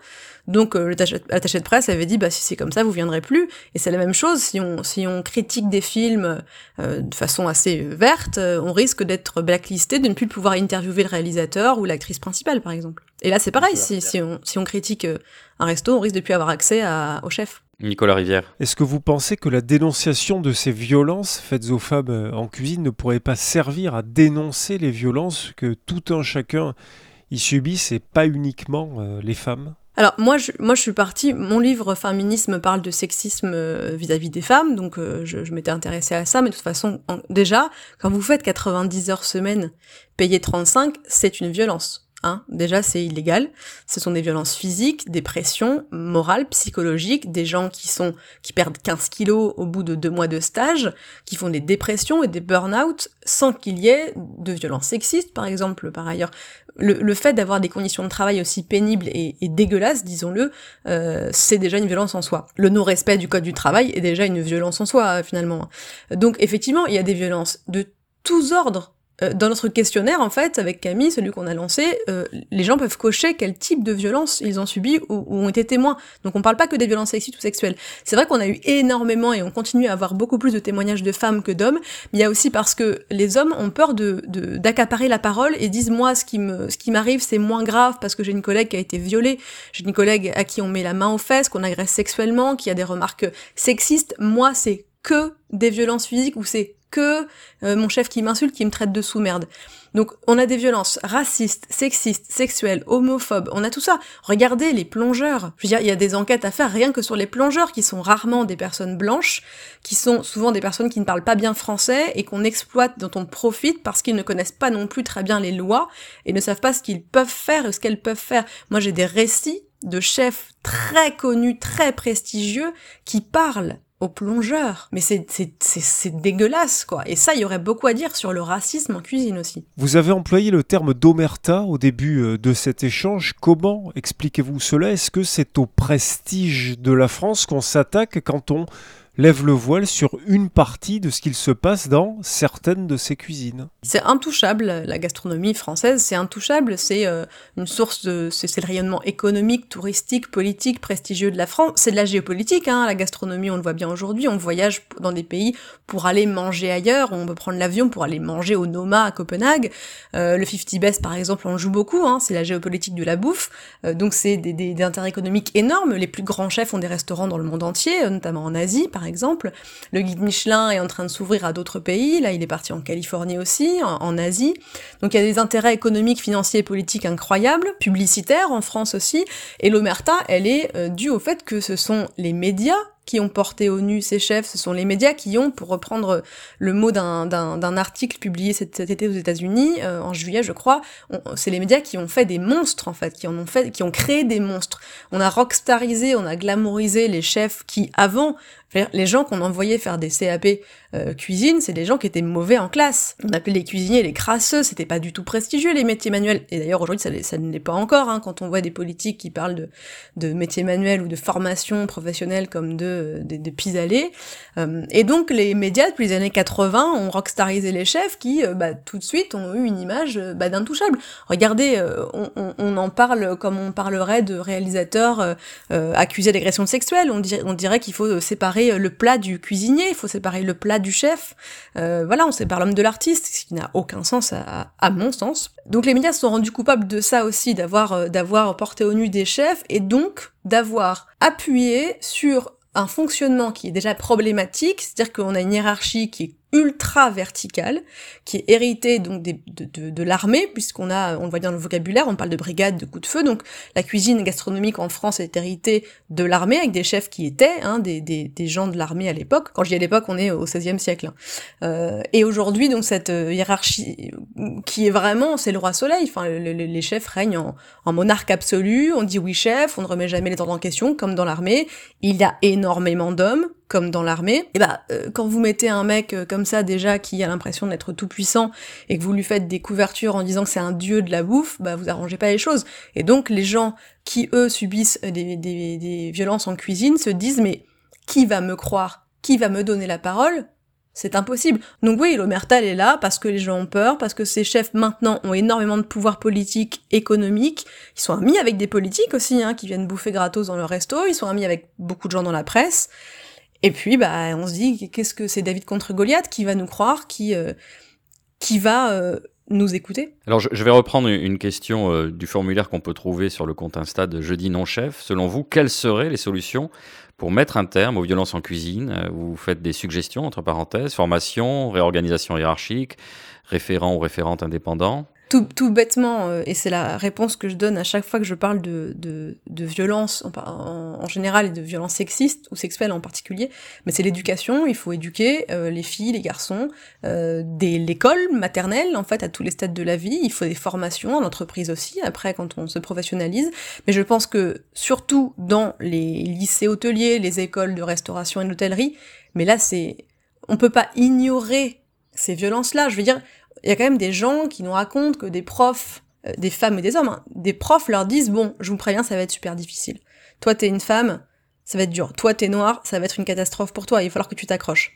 Donc euh, l'attaché de presse avait dit bah si c'est comme ça vous viendrez plus et c'est la même chose si on si on critique des films euh, de façon assez verte euh, on risque d'être blacklisté de ne plus pouvoir interviewer le réalisateur ou l'actrice principale par exemple. Et là c'est pareil si, si, on si on critique un resto on risque de plus avoir accès à, au chef. Nicolas Rivière. Est-ce que vous pensez que la dénonciation de ces violences faites aux femmes en cuisine ne pourrait pas servir à dénoncer les violences que tout un chacun ils subissent et pas uniquement euh, les femmes? Alors moi je, moi je suis partie, mon livre Féminisme parle de sexisme euh, vis-à-vis des femmes, donc euh, je, je m'étais intéressée à ça, mais de toute façon, déjà, quand vous faites 90 heures semaine, payer 35, c'est une violence. Hein. Déjà, c'est illégal. Ce sont des violences physiques, des pressions morales, psychologiques, des gens qui sont qui perdent 15 kilos au bout de deux mois de stage, qui font des dépressions et des burn-out sans qu'il y ait de violences sexistes, par exemple. Par ailleurs, le, fait d'avoir des conditions de travail aussi pénibles et, dégueulasses, disons-le, euh, c'est déjà une violence en soi. Le non-respect du code du travail est déjà une violence en soi, finalement. Donc, effectivement, il y a des violences de tous ordres euh, dans notre questionnaire, en fait, avec Camille, celui qu'on a lancé, euh, les gens peuvent cocher quel type de violence ils ont subi ou, ont été témoins. Donc on parle pas que des violences sexuelles ou sexuelles. C'est vrai qu'on a eu énormément et on continue à avoir beaucoup plus de témoignages de femmes que d'hommes, mais il y a aussi parce que les hommes ont peur de d'accaparer la parole et disent moi ce qui me ce qui m'arrive c'est moins grave parce que j'ai une collègue qui a été violée, j'ai une collègue à qui on met la main aux fesses, qu'on agresse sexuellement, qui a des remarques sexistes. Moi c'est que des violences physiques ou c'est que euh, mon chef qui m'insulte, qui me traite de sous-merde. Donc on a des violences racistes, sexistes, sexuelles, homophobes, on a tout ça. Regardez les plongeurs. Je veux dire, il y a des enquêtes à faire rien que sur les plongeurs, qui sont rarement des personnes blanches, qui sont souvent des personnes qui ne parlent pas bien français et qu'on exploite, dont on profite parce qu'ils ne connaissent pas non plus très bien les lois et ne savent pas ce qu'ils peuvent faire et ce qu'elles peuvent faire. Moi j'ai des récits de chefs très connus, très prestigieux, qui parlent aux plongeurs. Mais c'est dégueulasse, quoi. Et ça, il y aurait beaucoup à dire sur le racisme en cuisine aussi. Vous avez employé le terme d'omerta au début euh, de cet échange. Comment expliquez-vous cela? Est-ce que c'est au prestige de la France qu'on s'attaque quand on lève le voile sur une partie de ce qu'il se passe dans certaines de ces cuisines. C'est intouchable, la gastronomie française, c'est intouchable, c'est euh, une source de... C'est le rayonnement économique, touristique, politique, prestigieux de la France. C'est de la géopolitique, hein, la gastronomie, on le voit bien aujourd'hui, on voyage dans des pays pour aller manger ailleurs, on peut prendre l'avion pour aller manger au Noma à Copenhague. Euh, le 50 Best, par exemple, on joue beaucoup, hein, c'est la géopolitique de la bouffe, euh, donc c'est des intérêts économiques énormes. Les plus grands chefs ont des restaurants dans le monde entier, notamment en Asie, par exemple. Le guide Michelin est en train de s'ouvrir à d'autres pays. Là, il est parti en Californie aussi, en, Asie. Donc il y a des intérêts économiques, financiers et politiques incroyables, publicitaires en France aussi. Et l'omerta, elle est euh, due au fait que ce sont les médias qui ont porté au nu ces chefs, ce sont les médias qui ont, pour reprendre le mot d'un article publié cet, été aux États-Unis, euh, en juillet je crois, c'est les médias qui ont fait des monstres en fait, qui en ont fait, qui ont créé des monstres. On a rockstarisé, on a glamourisé les chefs qui avant les gens qu'on envoyait faire des CAP euh, cuisine, c'est des gens qui étaient mauvais en classe. On appelait les cuisiniers les crasseux, c'était pas du tout prestigieux les métiers manuels. Et d'ailleurs aujourd'hui ça, ne l'est pas encore, hein, quand on voit des politiques qui parlent de, de métiers manuels ou de formation professionnelle comme de, de, de pis euh, et donc les médias depuis les années 80 ont rockstarisé les chefs qui euh, bah, tout de suite ont eu une image bah, d'intouchable. Regardez, on, en parle comme on parlerait de réalisateurs accusés d'agression sexuelle. On, dirait, qu'il faut séparer euh, le plat du cuisinier, il faut séparer le plat du chef. Euh, voilà, on sépare l'homme de l'artiste, ce qui n'a aucun sens à, mon sens. Donc les médias se sont rendus coupables de ça aussi, d'avoir euh, d'avoir porté au nu des chefs et donc d'avoir appuyé sur un fonctionnement qui est déjà problématique, c'est-à-dire qu'on a une hiérarchie qui est ultra verticale, qui est héritée donc des, de, de, l'armée, puisqu'on a, on le voit bien dans le vocabulaire, on parle de brigade, de coups de feu, donc la cuisine gastronomique en France est héritée de l'armée, avec des chefs qui étaient hein, des, des, des, gens de l'armée à l'époque. Quand je dis à l'époque, on est au XVIe siècle. Hein. Euh, et aujourd'hui, donc cette euh, hiérarchie qui est vraiment, c'est le roi soleil, enfin les chefs règnent en, en monarque absolu, on dit oui chef, on ne remet jamais les ordres en question, comme dans l'armée, il y a énormément d'hommes, comme dans l'armée, et bah euh, quand vous mettez un mec euh, comme ça déjà qui a l'impression d'être tout puissant et que vous lui faites des couvertures en disant que c'est un dieu de la bouffe, bah vous arrangez pas les choses. Et donc les gens qui eux subissent des, des, des violences en cuisine se disent mais qui va me croire? Qui va me donner la parole? C'est impossible. Donc oui, l'Omertal est là parce que les gens ont peur, parce que ces chefs maintenant ont énormément de pouvoir politique, économique. Ils sont amis avec des politiques aussi, hein, qui viennent bouffer gratos dans leur resto. Ils sont amis avec beaucoup de gens dans la presse. Et puis, bah, on se dit, qu'est-ce que c'est David contre Goliath Qui va nous croire Qui, euh, qui va euh, nous écouter? Alors, je, vais reprendre une question euh, du formulaire qu'on peut trouver sur le compte Insta de Jeudi Non Chef. Selon vous, quelles seraient les solutions pour mettre un terme aux violences en cuisine? Vous faites des suggestions, entre parenthèses, formation, réorganisation hiérarchique, référent ou référente indépendant tout, tout bêtement, euh, et c'est la réponse que je donne à chaque fois que je parle de, de, de violence en, en, général et de violence sexiste ou sexuelle en particulier, mais c'est l'éducation. Il faut éduquer euh, les filles, les garçons, euh, dès l'école maternelle, en fait, à tous les stades de la vie. Il faut des formations en entreprise aussi, après, quand on se professionnalise. Mais je pense que, surtout dans les lycées hôteliers, les écoles de restauration et d'hôtellerie, mais là, c'est... On peut pas ignorer ces violences-là. Je veux dire, il y a quand même des gens qui nous racontent que des profs, euh, des femmes et des hommes, hein, des profs leur disent bon, je vous préviens, ça va être super difficile. Toi, t'es une femme, ça va être dur. Toi, t'es noir, ça va être une catastrophe pour toi. Il va falloir que tu t'accroches.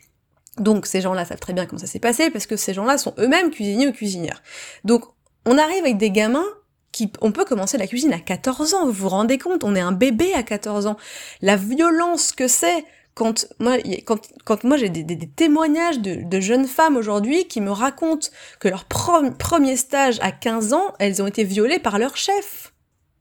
Donc ces gens-là savent très bien comment ça s'est passé parce que ces gens-là sont eux-mêmes cuisiniers ou cuisinières. Donc on arrive avec des gamins qui, on peut commencer la cuisine à 14 ans, vous vous rendez compte, on est un bébé à 14 ans. La violence que c'est quand moi, quand, moi j'ai des, des, témoignages de, de, jeunes femmes aujourd'hui qui me racontent que leur premier stage à 15 ans, elles ont été violées par leur chef.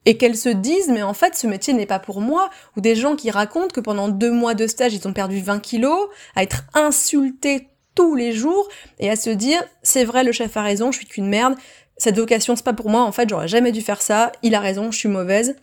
Et qu'elles se disent, mais en fait, ce métier n'est pas pour moi. Ou des gens qui racontent que pendant deux mois de stage, ils ont perdu 20 kilos, à être insultés tous les jours, et à se dire, c'est vrai, le chef a raison, je suis qu'une merde, cette vocation, c'est pas pour moi, en fait, j'aurais jamais dû faire ça, il a raison, je suis mauvaise,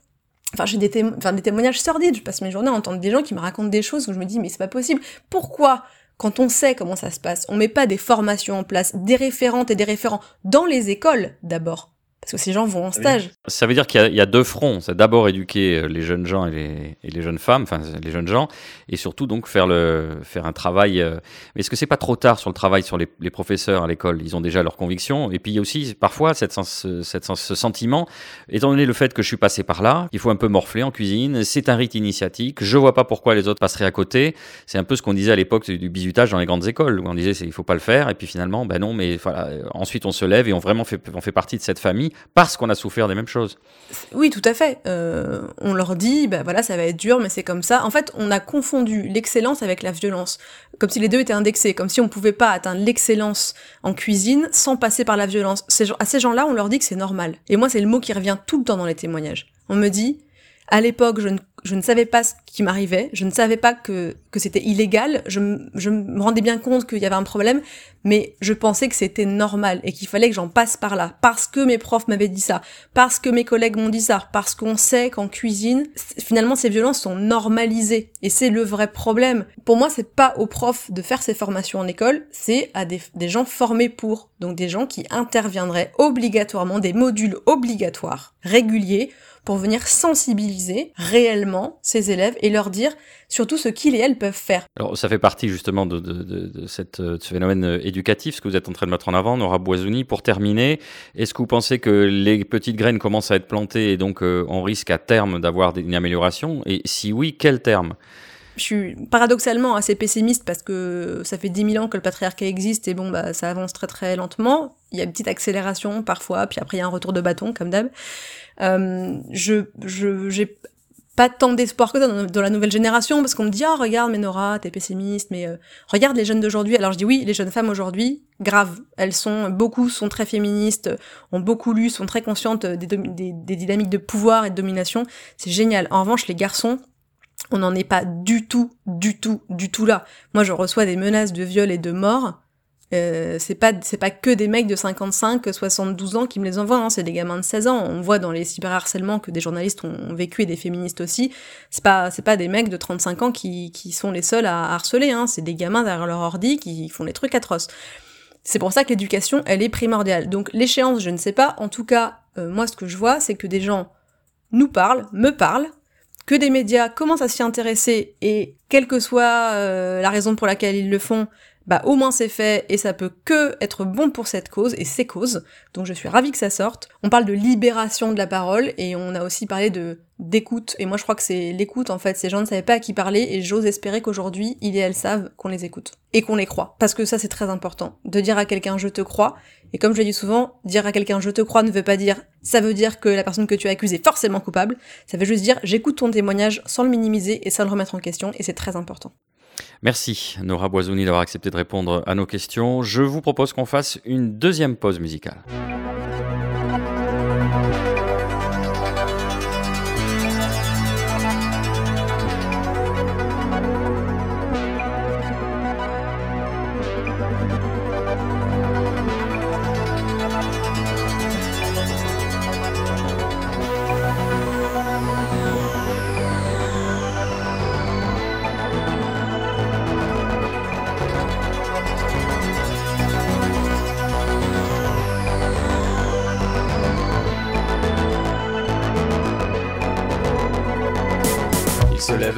Enfin, j'ai des, témoignages sordides. Je passe mes journées à entendre des gens qui me racontent des choses où je me dis, mais c'est pas possible. Pourquoi, quand on sait comment ça se passe, on met pas des formations en place, des référentes et des référents dans les écoles d'abord? Parce que ces gens vont en stage. Ça veut dire qu'il y, a deux fronts. C'est d'abord éduquer euh, les jeunes gens et les, jeunes femmes, enfin les jeunes gens, et surtout donc faire, le, faire un travail. Euh, mais est-ce que c'est pas trop tard sur le travail sur les, professeurs à l'école? Ils ont déjà leurs convictions. Et puis il y a aussi parfois cette cette ce sentiment, étant donné le fait que je suis passé par là, il faut un peu morfler en cuisine. C'est un rite initiatique. Je vois pas pourquoi les autres passeraient à côté. C'est un peu ce qu'on disait à l'époque du bisutage dans les grandes écoles, où on disait il faut pas le faire. Et puis finalement, ben non, mais voilà. Ensuite on se lève et on vraiment fait, on fait partie de cette famille parce qu'on a souffert des mêmes choses. Oui, tout à fait. Euh, on leur dit, bah voilà, ça va être dur, mais c'est comme ça. En fait, on a confondu l'excellence avec la violence, comme si les deux étaient indexés, comme si on pouvait pas atteindre l'excellence en cuisine sans passer par la violence. à ces gens-là, on leur dit que c'est normal. Et moi, c'est le mot qui revient tout le temps dans les témoignages. On me dit, à l'époque, je ne savais pas ce qui m'arrivait, je ne savais pas que, c'était illégal, je, me rendais bien compte qu'il y avait un problème, mais je pensais que c'était normal et qu'il fallait que j'en passe par là, parce que mes profs m'avaient dit ça, parce que mes collègues m'ont dit ça, parce qu'on sait qu'en cuisine, finalement ces violences sont normalisées, et c'est le vrai problème. Pour moi, c'est pas aux profs de faire ces formations en école, c'est à des gens formés pour, donc des gens qui interviendraient obligatoirement, des modules obligatoires, réguliers, pour venir sensibiliser réellement ces élèves et leur dire surtout ce qu'ils et elles peuvent faire. Alors ça fait partie justement de, cette, ce phénomène euh, éducatif, ce que vous êtes en train de mettre en avant, Nora Boisouni. Pour terminer, est-ce que vous pensez que les petites graines commencent à être plantées et donc euh, on risque à terme d'avoir une amélioration? Et si oui, quel terme? Je suis paradoxalement assez pessimiste parce que ça fait 10 000 ans que le patriarcat existe et bon, bah, ça avance très très lentement. Il y a une petite accélération parfois, puis après il y a un retour de bâton comme d'hab. Euh, je j'ai pas tant d'espoir que ça dans, la nouvelle génération parce qu'on me dit ah regarde mais Nora t'es pessimiste mais euh, regarde les jeunes d'aujourd'hui alors je dis oui les jeunes femmes aujourd'hui grave elles sont beaucoup sont très féministes ont beaucoup lu sont très conscientes des, des dynamiques de pouvoir et de domination c'est génial en revanche les garçons on n'en est pas du tout, du tout, du tout là. Moi, je reçois des menaces de viol et de mort. Euh, c'est pas c'est pas que des mecs de 55, 72 ans qui me les envoient, hein, c'est des gamins de 16 ans. On voit dans les cyberharcèlements que des journalistes ont vécu et des féministes aussi. C'est pas c'est pas des mecs de 35 ans qui, qui sont les seuls à harceler, hein. c'est des gamins derrière leur ordi qui font des trucs atroces. C'est pour ça que l'éducation, elle est primordiale. Donc l'échéance, je ne sais pas. En tout cas, euh, moi, ce que je vois, c'est que des gens nous parlent, me parlent, que des médias commencent à s'y intéresser et quelle que soit euh, la raison pour laquelle ils le font, bah au moins c'est fait et ça peut que être bon pour cette cause et ces causes. Donc je suis ravie que ça sorte. On parle de libération de la parole et on a aussi parlé de d'écoute et moi je crois que c'est l'écoute en fait. Ces gens ne savaient pas à qui parler et j'ose espérer qu'aujourd'hui ils et elles savent qu'on les écoute et qu'on les croit parce que ça c'est très important de dire à quelqu'un je te crois et comme je l'ai dit souvent, dire à quelqu'un je te crois ne veut pas dire ça veut dire que la personne que tu as accusée est forcément coupable. Ça veut juste dire j'écoute ton témoignage sans le minimiser et sans le remettre en question et c'est très important. Merci Nora Boisouni d'avoir accepté de répondre à nos questions. Je vous propose qu'on fasse une deuxième pause musicale.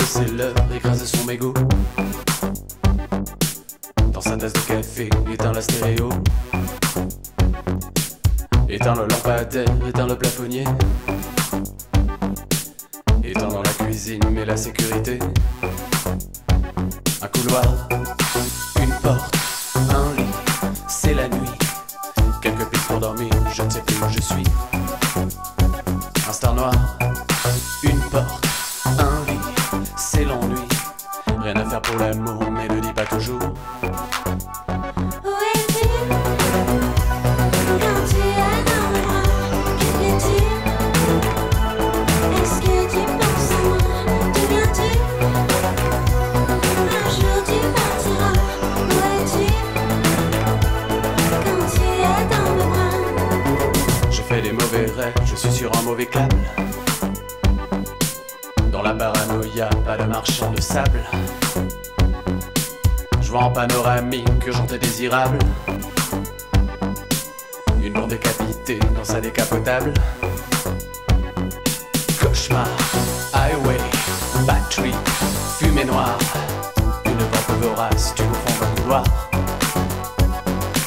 C'est l'heure, écraser son mégot.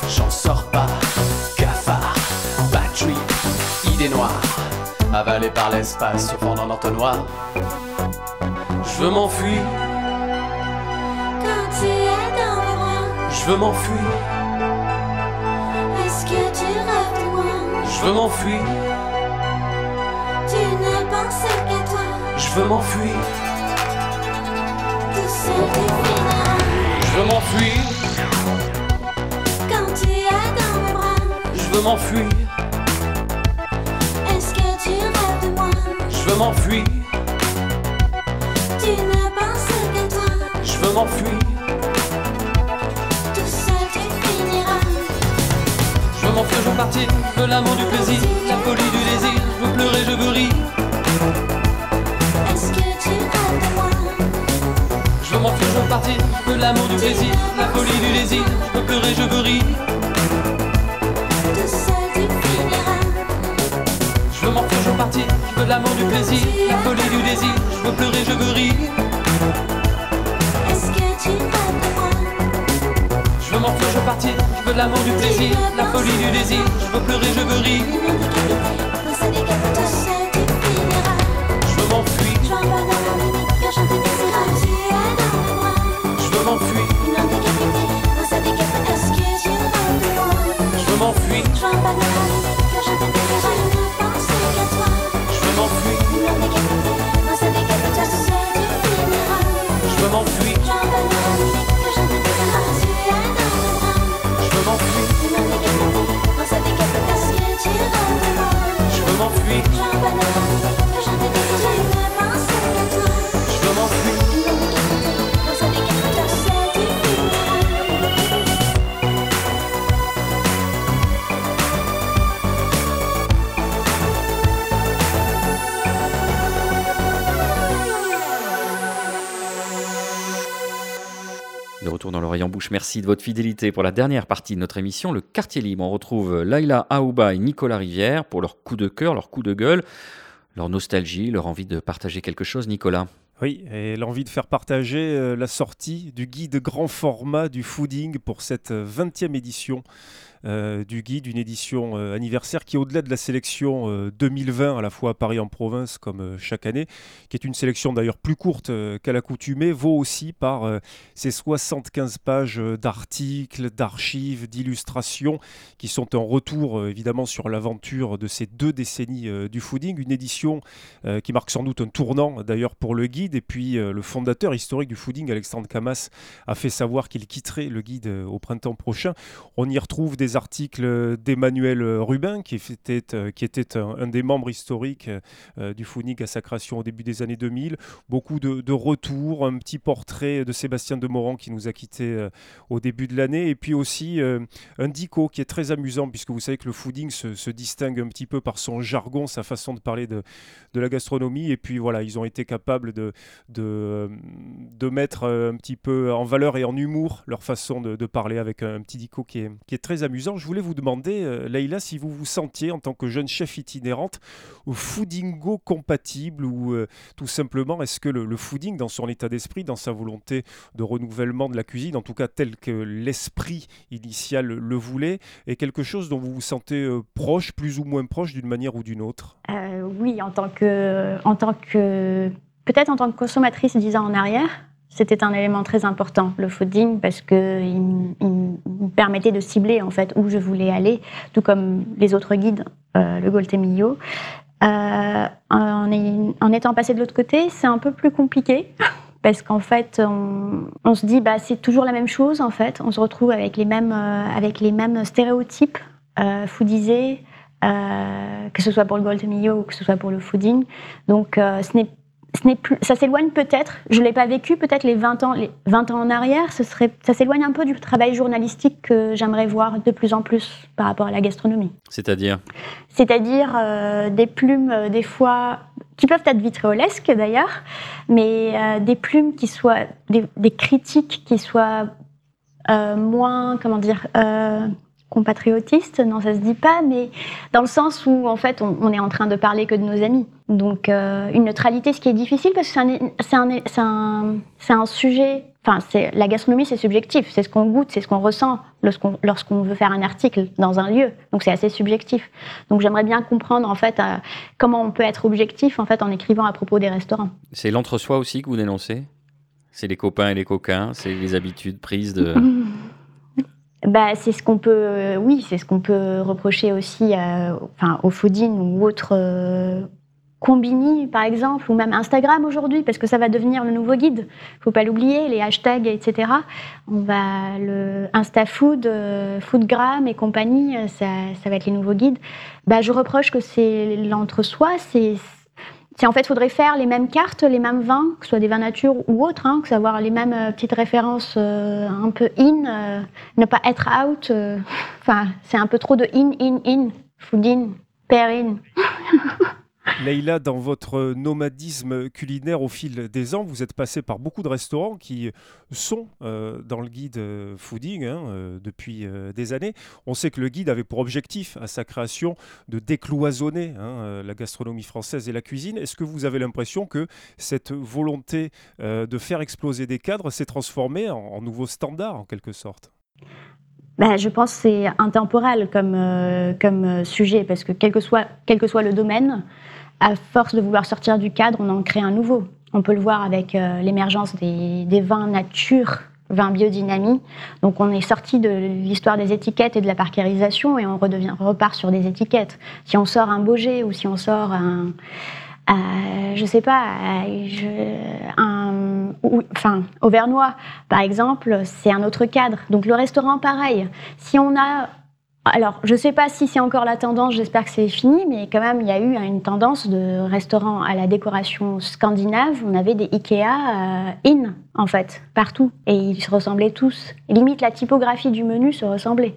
J'en sors pas, cafard, batterie, idée noire. Avalé par l'espace, fond dans l'entonnoir. Je veux m'enfuir, Quand tu es dans mes bras, je veux m'enfuir, est-ce que tu rêves de moi? Je veux m'enfuir, Tu ne penses qu'à toi, je veux m'enfuir, tout seul veux m'enfuir, Quand tu es dans mes bras, je veux m'enfuir, est-ce que tu rêves de moi? Je veux m'enfuir, Tu ne penses qu'à toi, je veux m'enfuir, tout seul tu finiras. je veux m'enfuir, je veux partir, je veux l'amour du plaisir, la folie du désir, je veux pleurer, je veux rire, partir, je veux l'amour du plaisir, la folie du désir, je veux pleurer, je veux rire, Tout seul je veux m'enfuir, je veux partir, je veux l'amour du plaisir, la folie du désir, je veux pleurer, je veux rire, Est-ce que tu de je veux m'enfuir, je veux partir, je veux l'amour du plaisir, la folie du désir, je veux pleurer, je veux rire, m'enfuir, merci de votre fidélité pour la dernière partie de notre émission, le quartier libre. On retrouve Laila Aouba et Nicolas Rivière pour leur coup de cœur, leur coup de gueule, leur nostalgie, leur envie de partager quelque chose. Nicolas, Oui, et l'envie de faire partager euh, la sortie du guide grand format du fooding pour cette euh, 20e édition euh, du guide, une édition euh, anniversaire qui, au-delà de la sélection euh, 2020, à la fois à Paris en province comme euh, chaque année, qui est une sélection d'ailleurs plus courte euh, qu'à l'accoutumée, vaut aussi par euh, ces 75 pages euh, d'articles, d'archives, d'illustrations qui sont un retour euh, évidemment sur l'aventure de ces deux décennies euh, du fooding, une édition euh, qui marque sans doute un tournant d'ailleurs pour le guide. Et puis euh, le fondateur historique du fooding, Alexandre Camas, a fait savoir qu'il quitterait le guide euh, au printemps prochain. On y retrouve des articles d'Emmanuel Rubin, qui était, euh, qui était un, un des membres historiques euh, du fooding à sa création au début des années 2000. Beaucoup de, de retours, un petit portrait de Sébastien Demorand qui nous a quittés euh, au début de l'année. Et puis aussi euh, un dico qui est très amusant, puisque vous savez que le fooding se, distingue un petit peu par son jargon, sa façon de parler de, de la gastronomie. Et puis voilà, ils ont été capables de, de, de mettre euh, un petit peu en valeur et en humour leur façon de, parler avec un, un petit dico qui est, qui est très amusant. Je voulais vous demander, euh, Leïla, si vous vous sentiez en tant que jeune chef itinérante foodingo compatible ou euh, tout simplement est-ce que le, le fooding dans son état d'esprit, dans sa volonté de renouvellement de la cuisine, en tout cas tel que l'esprit initial le voulait, est quelque chose dont vous vous sentez euh, proche, plus ou moins proche d'une manière ou d'une autre? Euh, oui, en tant que, en tant que, peut-être en tant que consommatrice dix ans en arrière, c'était un élément très important, le fooding, parce que il, il me permettait de cibler en fait où je voulais aller, tout comme les autres guides, euh, le Goltemillo. Euh, en, étant passé de l'autre côté, c'est un peu plus compliqué. Parce qu'en fait, on, se dit, bah, c'est toujours la même chose. En fait, on se retrouve avec les mêmes, euh, avec les mêmes stéréotypes euh, foodisés, que ce soit pour le Golden Mio ou que ce soit pour le fooding. Donc, ce n'est ce n'est plus, ça s'éloigne peut-être, je ne l'ai pas vécu, peut-être les 20 ans, les 20 ans en arrière, ce serait, ça s'éloigne un peu du travail journalistique que j'aimerais voir de plus en plus par rapport à la gastronomie. c'est-à-dire? C'est-à-dire euh, des plumes, euh, des fois, qui peuvent être vitriolesques d'ailleurs, mais euh, des plumes qui soient, des, des critiques qui soient euh, moins, comment dire, euh, compatriotiste, non, ça se dit pas, mais dans le sens où en fait on, on est en train de parler que de nos amis. Donc euh, une neutralité, ce qui est difficile parce que c'est un, un, un, un sujet. Enfin, la gastronomie, c'est subjectif, c'est ce qu'on goûte, c'est ce qu'on ressent lorsqu'on lorsqu'on veut faire un article dans un lieu. Donc c'est assez subjectif. Donc j'aimerais bien comprendre en fait euh, comment on peut être objectif en fait en écrivant à propos des restaurants. C'est l'entre-soi aussi que vous dénoncez? C'est les copains et les coquins? C'est les habitudes prises de... Bah, c'est ce qu'on peut, euh, oui, c'est ce qu'on peut reprocher aussi, enfin, au fooding ou autres euh, combini, par exemple, ou même Instagram aujourd'hui, parce que ça va devenir le nouveau guide. Faut pas l'oublier, les hashtags, etc. On va le InstaFood, euh, Foodgram et compagnie, euh, ça, ça va être les nouveaux guides. Bah, je reproche que c'est l'entre-soi, c'est c'est en fait, il faudrait faire les mêmes cartes, les mêmes vins, que ce soit des vins nature ou autres, hein, que savoir les mêmes euh, petites références euh, un peu in, euh, ne pas être out. Enfin, c'est un peu trop de in, in, in, food in, pair in. Leïla, dans votre nomadisme culinaire au fil des ans, vous êtes passé par beaucoup de restaurants qui sont euh, dans le guide euh, fooding hein, euh, depuis des années. On sait que le guide avait pour objectif à sa création de décloisonner hein, la gastronomie française et la cuisine. Est-ce que vous avez l'impression que cette volonté de faire exploser des cadres s'est transformée en, en nouveau standard en quelque sorte? Bah, je pense que c'est intemporel comme, comme sujet, parce que quel que, soit, quel que soit le domaine, à force de vouloir sortir du cadre, on en crée un nouveau. On peut le voir avec euh, l'émergence des, vins nature, vins biodynamie. Donc on est sorti de l'histoire des étiquettes et de la parkérisation et on repart sur des étiquettes. Si on sort un Beaugé ou si on sort un, euh, je sais pas, un, enfin, Auvernois, par exemple, c'est un autre cadre. Donc le restaurant, pareil. Si on a, alors je sais pas si c'est encore la tendance, j'espère que c'est fini, mais quand même il y a eu une tendance de restaurant à la décoration scandinave. On avait des Ikea euh, in en fait partout et ils se ressemblaient tous. Limite la typographie du menu se ressemblait.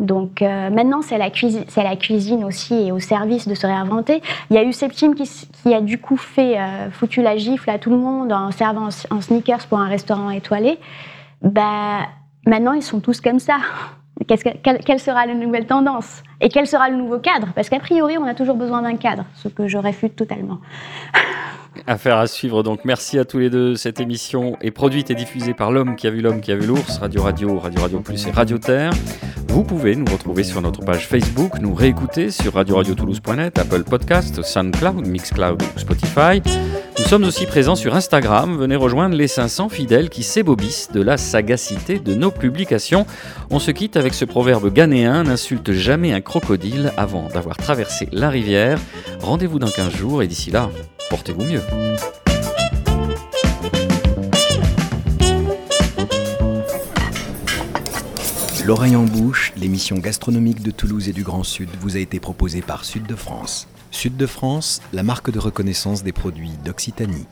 Donc euh, maintenant, c'est la cuisine, aussi et au service de se réinventer. Il y a eu Septime qui, a du coup fait euh, foutu la gifle à tout le monde en servant en, en sneakers pour un restaurant étoilé. Bah, maintenant, ils sont tous comme ça. Quelle, quelle sera la nouvelle tendance Et quel sera le nouveau cadre? Parce qu'a priori, on a toujours besoin d'un cadre, ce que je réfute totalement. Affaire à suivre donc. Merci à tous les deux. Cette émission est produite et diffusée par l'homme qui a vu l'homme qui a vu l'ours, Radio Radio, Radio Radio Plus et Radio Terre. Vous pouvez nous retrouver sur notre page Facebook, nous réécouter sur radio-radio-toulouse.net, Apple Podcast, SoundCloud, Mixcloud ou Spotify. Nous sommes aussi présents sur Instagram. Venez rejoindre les 500 fidèles qui s'ébobissent de la sagacité de nos publications. On se quitte avec ce proverbe ghanéen n'insulte jamais un crocodile avant d'avoir traversé la rivière. Rendez-vous dans 15 jours et d'ici là, portez-vous mieux. L'oreille en bouche, l'émission gastronomique de Toulouse et du Grand Sud vous a été proposée par Sud de France. Sud de France, la marque de reconnaissance des produits d'Occitanie.